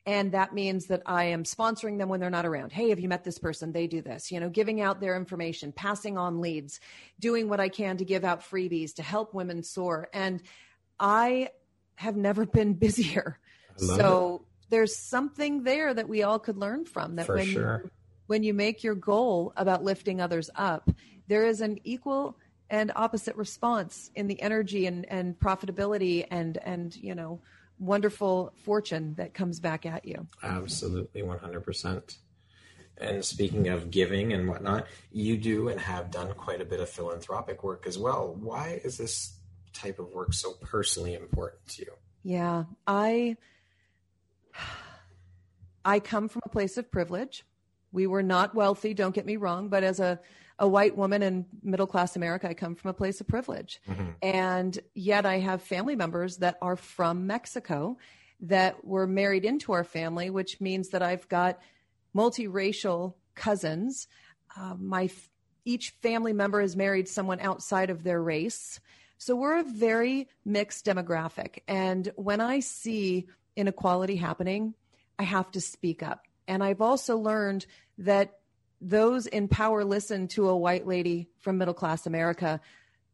And that means that I am sponsoring them when they're not around. Hey, have you met this person? They do this, you know, giving out their information, passing on leads, doing what I can to give out freebies to help women soar. And I have never been busier. So there's something there that we all could learn from that For when sure. you, when you make your goal about lifting others up, there is an equal and opposite response in the energy and, and profitability and and you know wonderful fortune that comes back at you. Absolutely, 100%. And speaking of giving and whatnot, you do and have done quite a bit of philanthropic work as well. Why is this type of work so personally important to you? Yeah, I I come from a place of privilege. We were not wealthy, don't get me wrong, but as a a white woman in middle class America, I come from a place of privilege. And yet I have family members that are from Mexico that were married into our family, which means that I've got multiracial cousins. Uh, my f- each family member has married someone outside of their race. So we're a very mixed demographic. And when I see inequality happening, I have to speak up. And I've also learned that those in power listen to a white lady from middle class America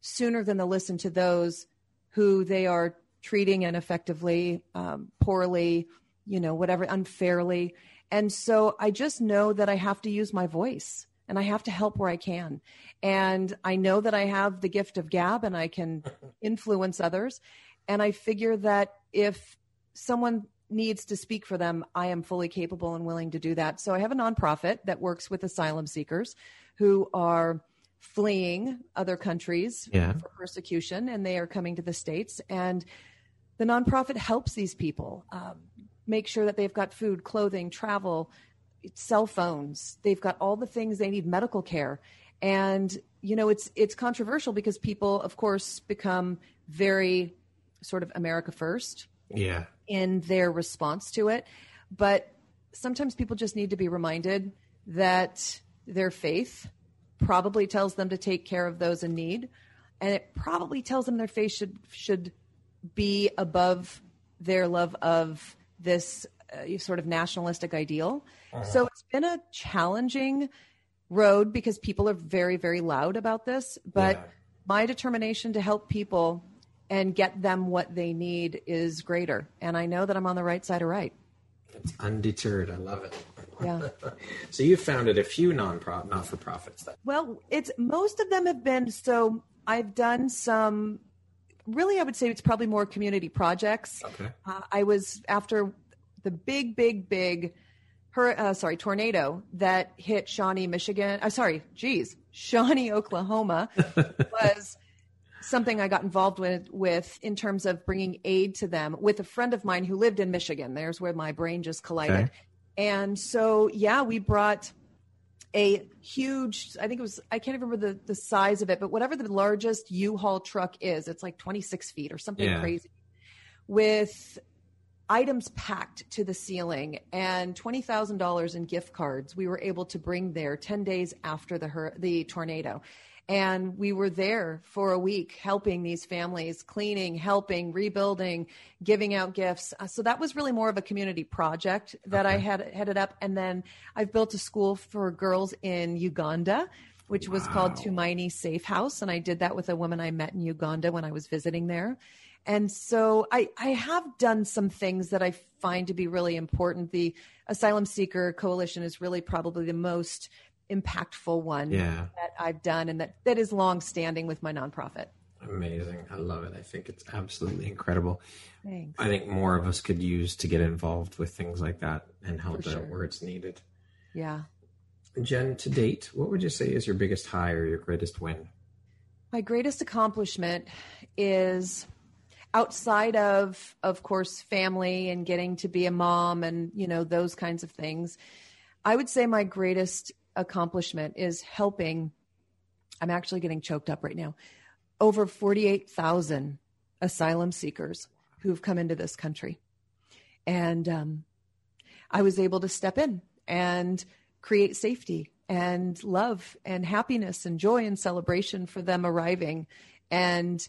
sooner than they'll listen to those who they are treating ineffectively, um, poorly, you know, whatever, unfairly. And so I just know that I have to use my voice and I have to help where I can. And I know that I have the gift of gab and I can influence others. And I figure that if someone needs to speak for them, I am fully capable and willing to do that. So I have a nonprofit that works with asylum seekers who are fleeing other countries Yeah. for persecution and they are coming to the States. And the nonprofit helps these people um, make sure that they've got food, clothing, travel, cell phones. They've got all the things they need, medical care. And you know, it's it's controversial because people, of course, become very sort of America first Yeah. In their response to it. But sometimes people just need to be reminded that their faith probably tells them to take care of those in need, and it probably tells them their faith should should be above their love of this uh, sort of nationalistic ideal. So it's been a challenging road because people are very very loud about this, but Yeah. my determination to help people and get them what they need is greater. And I know that I'm on the right side of right. It's undeterred. I love it. Yeah. So you founded a few non-profit, not-for-profits. Then. Well, it's most of them have been so I've done some really I would say it's probably more community projects. Okay. Uh, I was after the big big big her uh, sorry tornado that hit Shawnee, Michigan. Uh, sorry, geez, Shawnee, Oklahoma was something I got involved with with in terms of bringing aid to them with a friend of mine who lived in Michigan. There's where my brain just collided. Okay. And so yeah, we brought a huge I think it was I can't remember the the size of it, but whatever the largest U-Haul truck is, it's like 26 feet or something Yeah. crazy with items packed to the ceiling and $20,000 in gift cards we were able to bring there 10 days after the hur- the tornado and we were there for a week helping these families cleaning helping rebuilding giving out gifts Uh, so that was really more of a community project that i had headed up and then i've built a school for girls in uganda which was called Tumaini Safe House. And I did that with a woman I met in Uganda when I was visiting there. And so I, I have done some things that I find to be really important. The Asylum Seeker Coalition is really probably the most impactful one Yeah. that I've done and that, that is long standing with my nonprofit. Amazing. I love it. I think it's absolutely incredible. Thanks. I think more of us could use to get involved with things like that and help For out sure. where it's needed. Yeah. Jen, to date, what would you say is your biggest high or your greatest win? My greatest accomplishment is outside of of course family and getting to be a mom and you know those kinds of things. I would say my greatest accomplishment is helping I'm actually getting choked up right now. Over 48,000 asylum seekers who've come into this country. And um, I was able to step in and create safety and love and happiness and joy and celebration for them arriving. And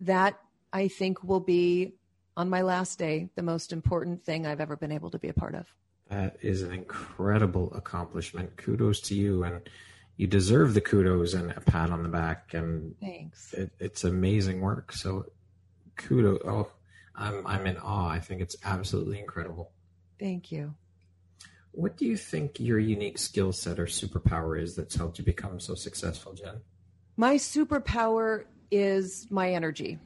that I think will be on my last day the most important thing I've ever been able to be a part of. That is an incredible accomplishment. Kudos to you, and you deserve the kudos and a pat on the back. And Thanks. it, it's amazing work. So, kudos. Oh, I'm I'm in awe. I think it's absolutely incredible. Thank you. What do you think your unique skill set or superpower is that's helped you become so successful, Jen? My superpower is my energy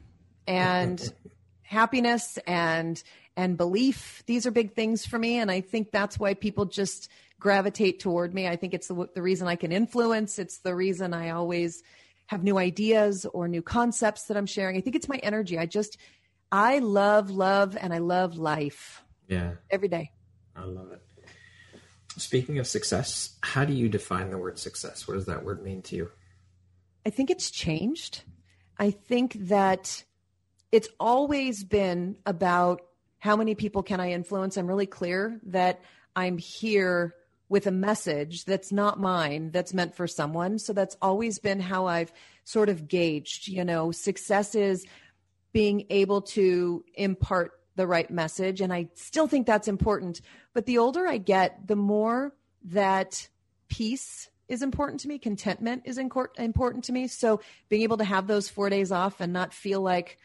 and happiness and and belief. These are big things for me and I think that's why people just gravitate toward me. I think it's the, the reason I can influence. It's the reason I always have new ideas or new concepts that I'm sharing. I think it's my energy. I just I love love and I love life Yeah, every day. I love it. Speaking of success, how do you define the word success? What does that word mean to you? I think it's changed. I think that it's always been about how many people can I influence. I'm really clear that I'm here with a message that's not mine, that's meant for someone. So that's always been how I've sort of gauged, you know, success is being able to impart the right message. And I still think that's important. But the older I get, the more that peace is important to me, contentment is important to me. So being able to have those four days off and not feel like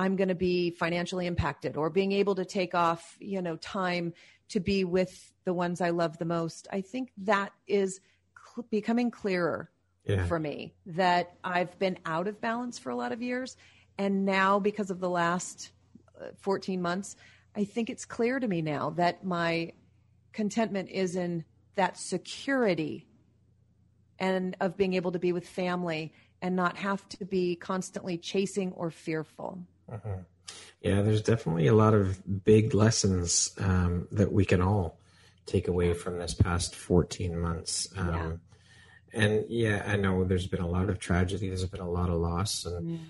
I'm going to be financially impacted or being able to take off, you know, time to be with the ones I love the most. I think that is cl- becoming clearer Yeah. for me that I've been out of balance for a lot of years. And now, because of the last uh, 14 months, I think it's clear to me now that my contentment is in that security and of being able to be with family and not have to be constantly chasing or fearful. Yeah, there's definitely a lot of big lessons um, that we can all take away from this past 14 months. Um, Yeah. And yeah, I know there's been a lot of tragedy. There's been a lot of loss, and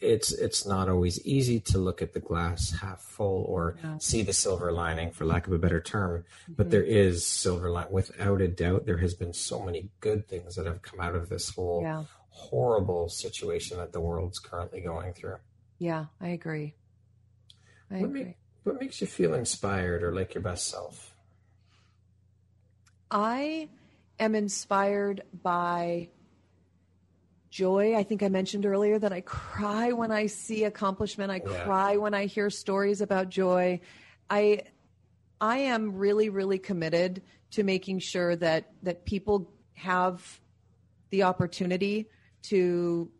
it's it's not always easy to look at the glass half full or Yeah. see the silver lining, for lack of a better term. But there is silver lining, without a doubt. There has been so many good things that have come out of this whole Yeah. horrible situation that the world's currently going through. Yeah, I agree. I What, agree. make, what makes you feel inspired or like your best self? I am inspired by joy. I think I mentioned earlier that I cry when I see accomplishment. I Yeah. cry when I hear stories about joy. I I am really really committed to making sure that that people have the opportunity to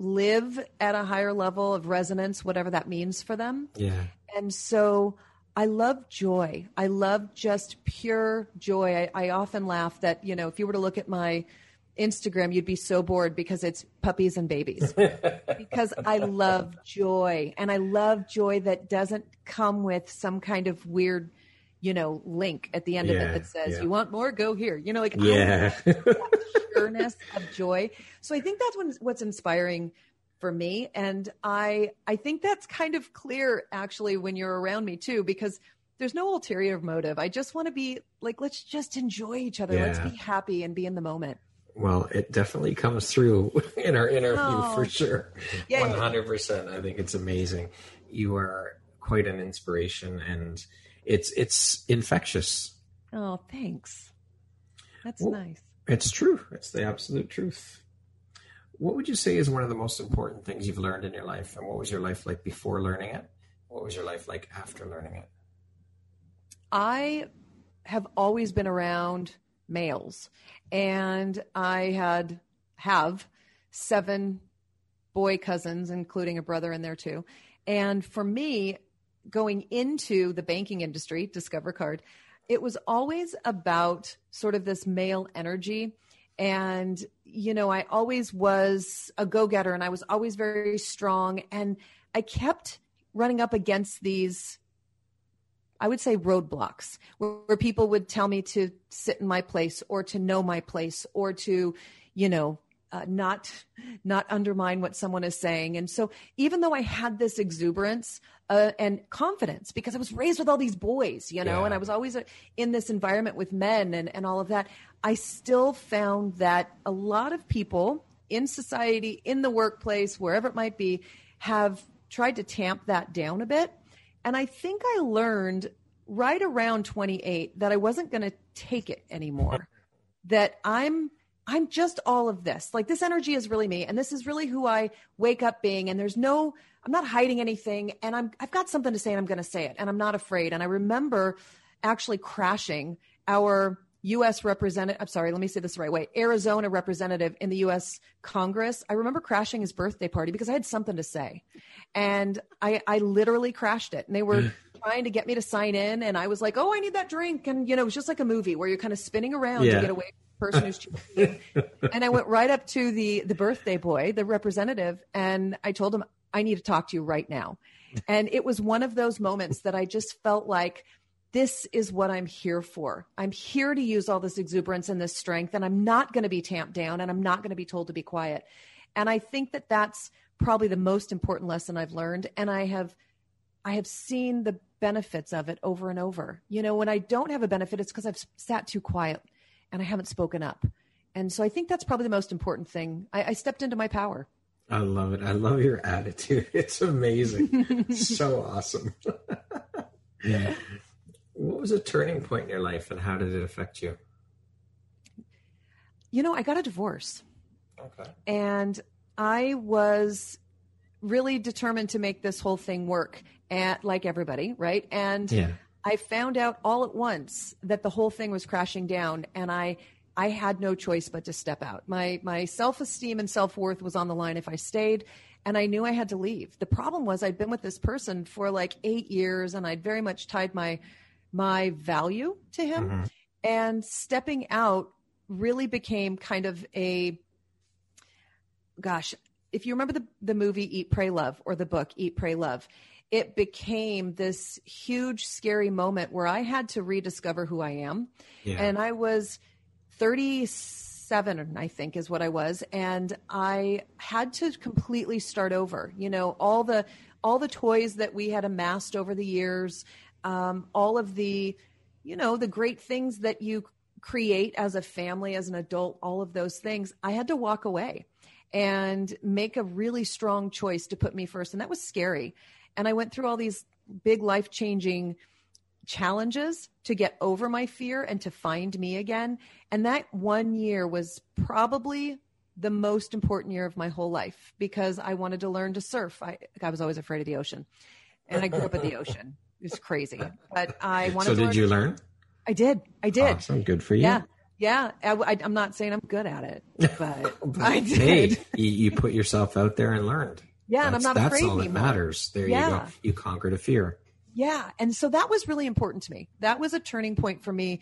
live at a higher level of resonance whatever that means for them. Yeah. And so I love joy. I love just pure joy. I, I often laugh that, you know, if you were to look at my Instagram, you'd be so bored because it's puppies and babies. because I love joy. And I love joy that doesn't come with some kind of weird, you know, link at the end of it that says, yeah. you want more? Go here. You know, like Yeah. pureness of joy. So I think that's what's inspiring for me. And I I think that's kind of clear actually when you're around me too, because there's no ulterior motive. I just want to be like, let's just enjoy each other. Let's be happy and be in the moment. well, it definitely comes through in our interview Oh. for sure. Yeah. One hundred percent. I think it's amazing. You are quite an inspiration, and it's it's infectious. Oh, thanks. That's Well- nice. It's true. It's the absolute truth. What would you say is one of the most important things you've learned in your life, and what was your life like before learning it? What was your life like after learning it? I have always been around males and I had have seven boy cousins including a brother in there too. And for me going into the banking industry, Discover Card, it was always about sort of this male energy. And you know, I always was a go-getter and I was always very strong. And I kept running up against these I would say roadblocks where people would tell me to sit in my place or to know my place or to, you know, uh, not not undermine what someone is saying. And so even though I had this exuberance uh, and confidence because I was raised with all these boys, you know, Yeah. and I was always uh, in this environment with men and, and all of that, I still found that a lot of people in society, in the workplace, wherever it might be, have tried to tamp that down a bit. And I think I learned right around 28 that I wasn't going to take it anymore. that I'm I'm just all of this. Like this energy is really me and this is really who I wake up being and there's no I'm not hiding anything and I'm I've got something to say and I'm going to say it and I'm not afraid. And I remember actually crashing our US representative, I'm sorry, let me say this the right way. Arizona representative in the US Congress. I remember crashing his birthday party because I had something to say. And I, I literally crashed it. And they were trying to get me to sign in. And I was like, oh, I need that drink. And, you know, it was just like a movie where you're kind of spinning around Yeah. to get away person who's. And I went right up to the, the birthday boy, the representative, and I told him, I need to talk to you right now. And it was one of those moments that I just felt like this is what I'm here for. I'm here to use all this exuberance and this strength, and I'm not going to be tamped down and I'm not going to be told to be quiet. And I think that that's probably the most important lesson I've learned. And I have, I have seen the benefits of it over and over. You know, when I don't have a benefit, it's because I've sat too quiet and I haven't spoken up. And so I think that's probably the most important thing. I, I stepped into my power. I love it. I love your attitude. It's amazing. so awesome. Yeah. What was a turning point in your life and how did it affect you? You know, I got a divorce. Okay. and I was really determined to make this whole thing work at like everybody, right? And Yeah. I found out all at once that the whole thing was crashing down and I I had no choice but to step out. My my self-esteem and self-worth was on the line if I stayed and I knew I had to leave. The problem was I'd been with this person for like 8 years and I'd very much tied my my value to him mm-hmm. and stepping out really became kind of a gosh, if you remember the the movie Eat Pray Love or the book Eat Pray Love, it became this huge scary moment where I had to rediscover who I am. Yeah. And I was 37 I think is what I was and I had to completely start over. You know, all the all the toys that we had amassed over the years, um, all of the you know, the great things that you create as a family, as an adult, all of those things, I had to walk away and make a really strong choice to put me first. And that was scary. And I went through all these big life changing challenges to get over my fear and to find me again. And that one year was probably the most important year of my whole life because I wanted to learn to surf. I, I was always afraid of the ocean. And I grew up at the ocean. It's crazy. But I wanted to so did you learn? I did. I did. Awesome. Good for you. Yeah. Yeah, I, am not saying I'm good at it, but, but I did. Hey, you, you, put yourself out there and learned. Yeah, and I'm not that's afraid all anymore. that matters. There yeah. you go. You conquered a fear. Yeah, and so that was really important to me. That was a turning point for me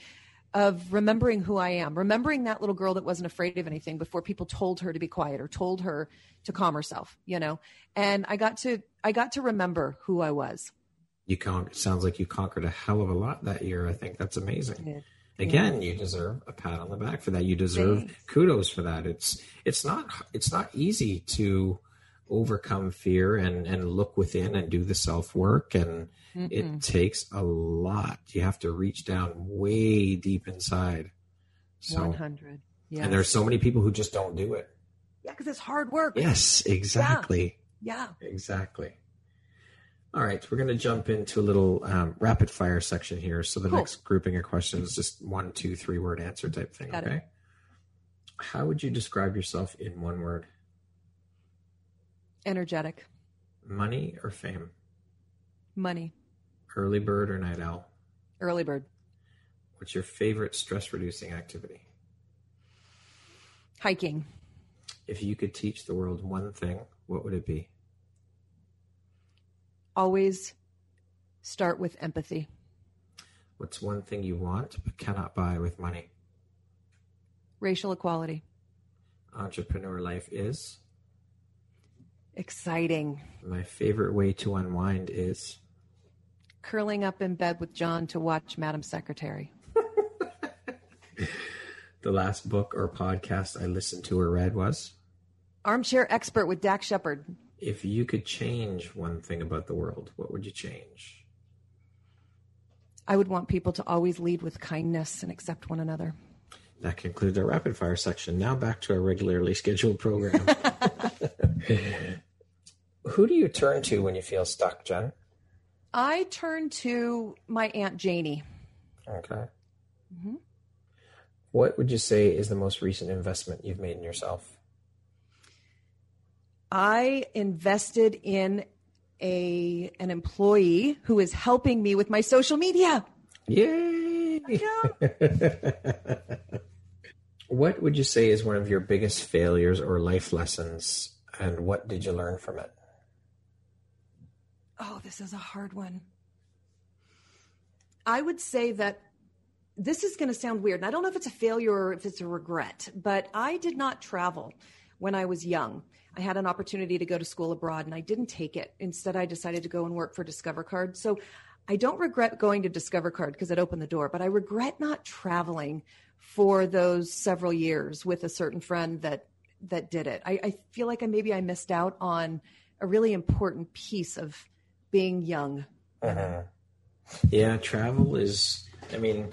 of remembering who I am, remembering that little girl that wasn't afraid of anything before people told her to be quiet or told her to calm herself, you know. And I got to I got to remember who I was. You con- sounds like you conquered a hell of a lot that year. I think that's amazing. Again, yeah. you deserve a pat on the back for that. You deserve Thanks. kudos for that. It's it's not it's not easy to overcome fear and and look within and do the self work and Mm-mm. it takes a lot. You have to reach down way deep inside. So 100 yes. and there's so many people who just don't do it. Yeah because it's hard work. Yes exactly. Yeah, yeah. exactly. All right we're going to jump into a little um, rapid fire section here. So the cool. next grouping of questions just one two three word answer type thing Got okay? It. how would you describe yourself in one word Energetic. Money or fame? Money. Early bird or night owl? Early bird. What's your favorite stress reducing activity? Hiking. If you could teach the world one thing, what would it be? Always start with empathy. What's one thing you want but cannot buy with money? Racial equality. Entrepreneur life is? Exciting. My favorite way to unwind is curling up in bed with John to watch Madam Secretary. the last book or podcast I listened to or read was Armchair Expert with Dax Shepard. If you could change one thing about the world, what would you change? I would want people to always lead with kindness and accept one another. That concludes our rapid fire section. Now back to our regularly scheduled program. Who do you turn to when you feel stuck, Jen? I turn to my Aunt Janie. Okay. Mm-hmm. What would you say is the most recent investment you've made in yourself? I invested in a an employee who is helping me with my social media. Yay! what would you say is one of your biggest failures or life lessons, and what did you learn from it? Oh, this is a hard one. I would say that this is going to sound weird. And I don't know if it's a failure or if it's a regret, but I did not travel when I was young. I had an opportunity to go to school abroad and I didn't take it. Instead, I decided to go and work for Discover Card. So I don't regret going to Discover Card because it opened the door, but I regret not traveling for those several years with a certain friend that that did it. I, I feel like I maybe I missed out on a really important piece of being young. Uh-huh. Yeah, travel is, I mean,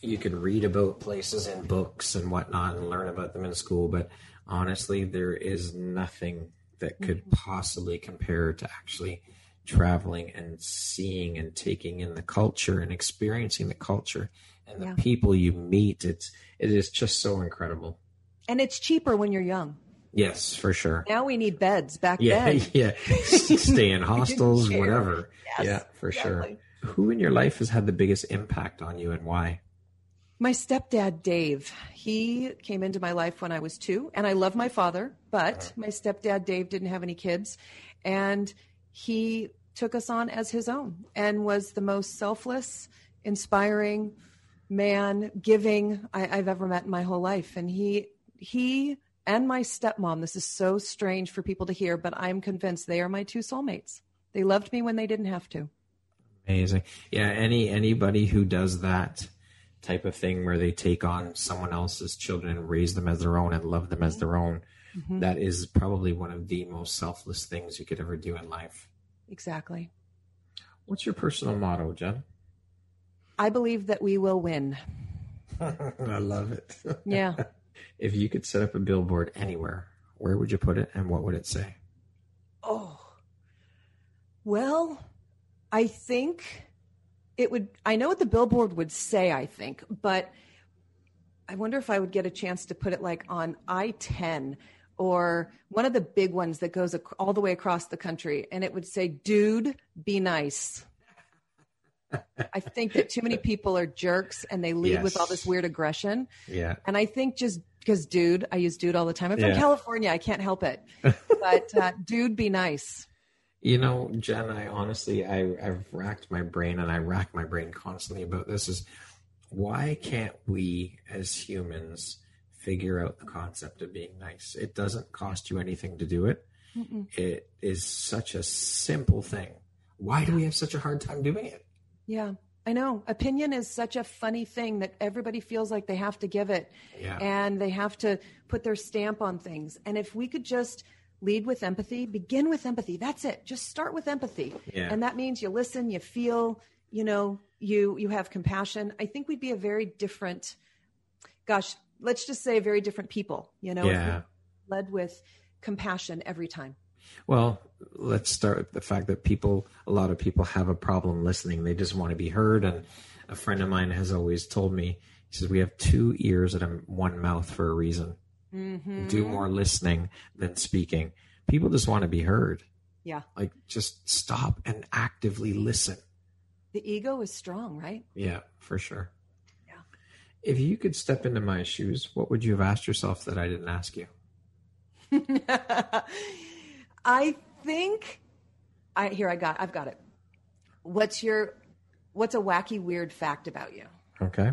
you could read about places in books and whatnot and learn about them in school, but honestly, there is nothing that could mm-hmm. possibly compare to actually traveling and seeing and taking in the culture and experiencing the culture and the yeah. people you meet. It's it is just so incredible. And it's cheaper when you're young. Yes, for sure. Now we need beds. Back yeah, then, yeah, stay in hostels, whatever. Yes, yeah, for exactly. sure. Who in your life has had the biggest impact on you, and why? My stepdad, Dave, he came into my life when I was two, and I love my father, but my stepdad, Dave, didn't have any kids. And he took us on as his own and was the most selfless, inspiring man, giving I, I've ever met in my whole life. And he, he, and my stepmom, this is so strange for people to hear, but I'm convinced they are my two soulmates. They loved me when they didn't have to. Amazing. Yeah, any anybody who does that type of thing where they take on someone else's children and raise them as their own and love them as their own, Mm-hmm. that is probably one of the most selfless things you could ever do in life. Exactly. What's your personal motto, Jen? I believe that we will win. I love it. Yeah. if you could set up a billboard anywhere, where would you put it and what would it say? Oh, well, I think it would. I know what the billboard would say, I think, but I wonder if I would get a chance to put it like on I 10 or one of the big ones that goes all the way across the country. And it would say, dude, be nice. I think that too many people are jerks and they lead with all this weird aggression. Yeah. And I think just because dude, I use dude all the time. I'm from Yeah. California. I can't help it. But uh, dude, be nice. You know, Jen, I honestly, I, I've racked my brain and I rack my brain constantly about this is why can't we as humans figure out the concept of being nice? It doesn't cost you anything to do it. It is such a simple thing. Why do we have such a hard time doing it? Yeah, I know. Opinion is such a funny thing that everybody feels like they have to give it Yeah. and they have to put their stamp on things. And if we could just lead with empathy, begin with empathy, that's it. Just start with empathy. Yeah. And that means you listen, you feel, you know, you you have compassion. I think we'd be a very different gosh, let's just say very different people, you know, if we Yeah. led with compassion every time. Well, let's start with the fact that people, a lot of people have a problem listening. They just want to be heard. And a friend of mine has always told me, he says, we have two ears and one mouth for a reason. Mm-hmm. Do more listening than speaking. People just want to be heard. Yeah. Like, just stop and actively listen. The ego is strong, right? Yeah, for sure. Yeah. If you could step into my shoes, what would you have asked yourself that I didn't ask you? I think I here I got I've got it. What's your what's a wacky weird fact about you? Okay.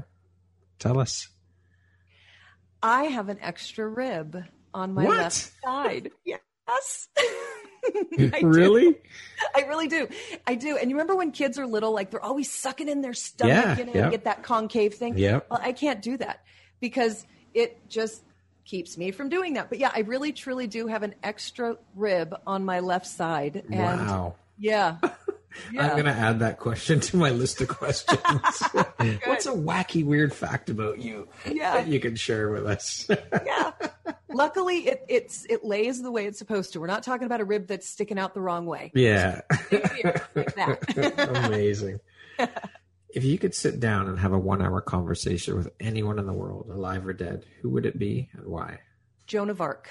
Tell us. I have an extra rib on my What? left side. Yes. I do. really? I really do. I do. And you remember when kids are little, like they're always sucking in their stomach, Yeah, you know, yeah. and get that concave thing? Yeah. Well, I can't do that because it just keeps me from doing that. But yeah, I really truly do have an extra rib on my left side. And wow. yeah. I'm going to add that question to my list of questions. What's a wacky, weird fact about you Yeah. that you can share with us? yeah. Luckily, it it's it lays the way it's supposed to. We're not talking about a rib that's sticking out the wrong way. yeah. like that. Amazing. If you could sit down and have a one hour conversation with anyone in the world, alive or dead, who would it be and why? Joan of Arc.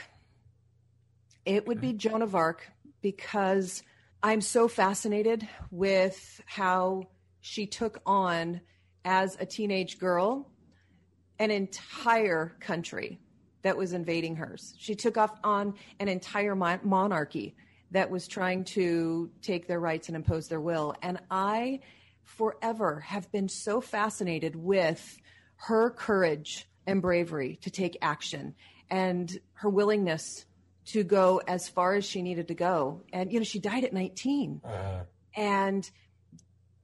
It would be Joan of Arc because I'm so fascinated with how she took on, as a teenage girl, an entire country that was invading hers. She took off on an entire mon- monarchy that was trying to take their rights and impose their will. And I forever have been so fascinated with her courage and bravery to take action and her willingness to go as far as she needed to go. And, you know, she died at 19 uh-huh. and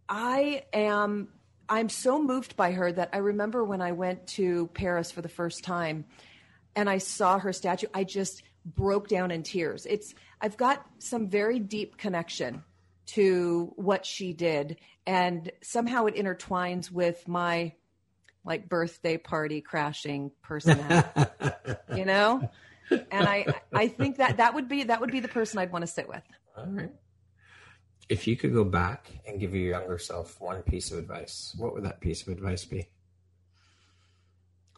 I am I'm so moved by her that I remember when I went to Paris for the first time and I saw her statue, I just broke down in tears. It's I've got some very deep connection to what she did and somehow it intertwines with my like birthday party crashing personality, you know? And I I think that that would be that would be the person I'd want to sit with. All right. If you could go back and give your younger self one piece of advice, what would that piece of advice be?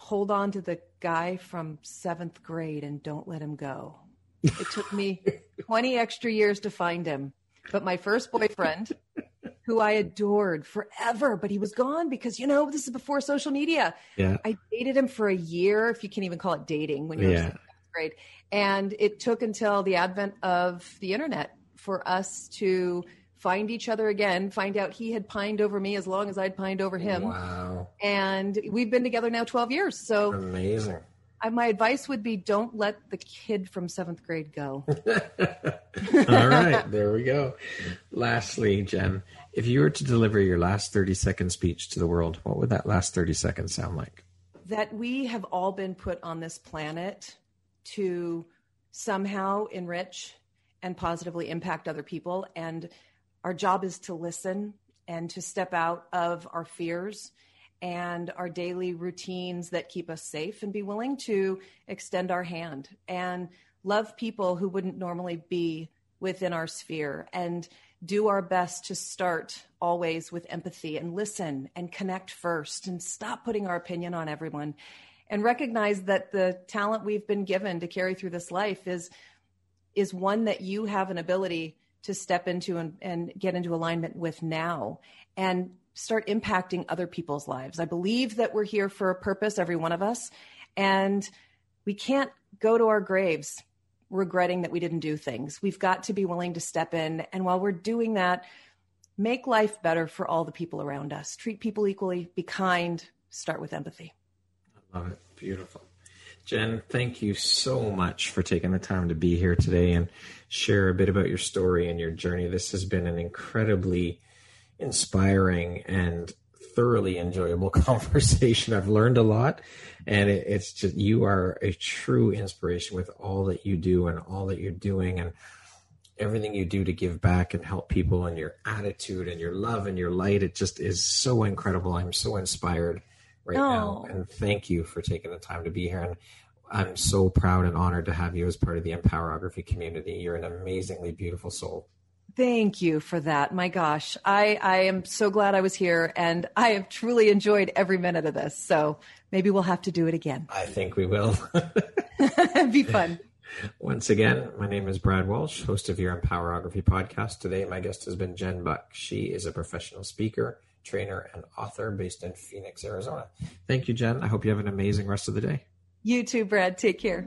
hold on to the guy from seventh grade and don't let him go. It took me 20 extra years to find him. But my first boyfriend, who I adored forever, but he was gone because, you know, this is before social media. Yeah. I dated him for a year, if you can even call it dating when you're Yeah. in grade. And it took until the advent of the internet for us to find each other again, find out he had pined over me as long as I'd pined over him. Wow. And we've been together now 12 years. So Amazing. I, my advice would be don't let the kid from seventh grade go. All right, there we go. Lastly, Jen, if you were to deliver your last 30 second speech to the world, what would that last 30 seconds sound like? that we have all been put on this planet to somehow enrich and positively impact other people. And our job is to listen and to step out of our fears and our daily routines that keep us safe and be willing to extend our hand and love people who wouldn't normally be within our sphere and do our best to start always with empathy and listen and connect first and stop putting our opinion on everyone and recognize that the talent we've been given to carry through this life is is one that you have an ability to step into and, and get into alignment with now. And start impacting other people's lives. I believe that we're here for a purpose, every one of us, and we can't go to our graves regretting that we didn't do things. We've got to be willing to step in. And while we're doing that, make life better for all the people around us. Treat people equally, be kind, start with empathy. I love it. Beautiful. Jen, thank you so much for taking the time to be here today and share a bit about your story and your journey. This has been an incredibly inspiring and thoroughly enjoyable conversation. I've learned a lot, and it, it's just you are a true inspiration with all that you do and all that you're doing and everything you do to give back and help people and your attitude and your love and your light. It just is so incredible. I'm so inspired right now, Oh. and thank you for taking the time to be here. And I'm so proud and honored to have you as part of the Empowerography community. You're an amazingly beautiful soul. Thank you for that. My gosh, I, I am so glad I was here and I have truly enjoyed every minute of this. So maybe we'll have to do it again. I think we will. Be fun. Once again, my name is Brad Walsh, host of your Empowerography podcast. Today, my guest has been Jen Buck. She is a professional speaker, trainer, and author based in Phoenix, Arizona. Thank you, Jen. I hope you have an amazing rest of the day. You too, Brad. Take care.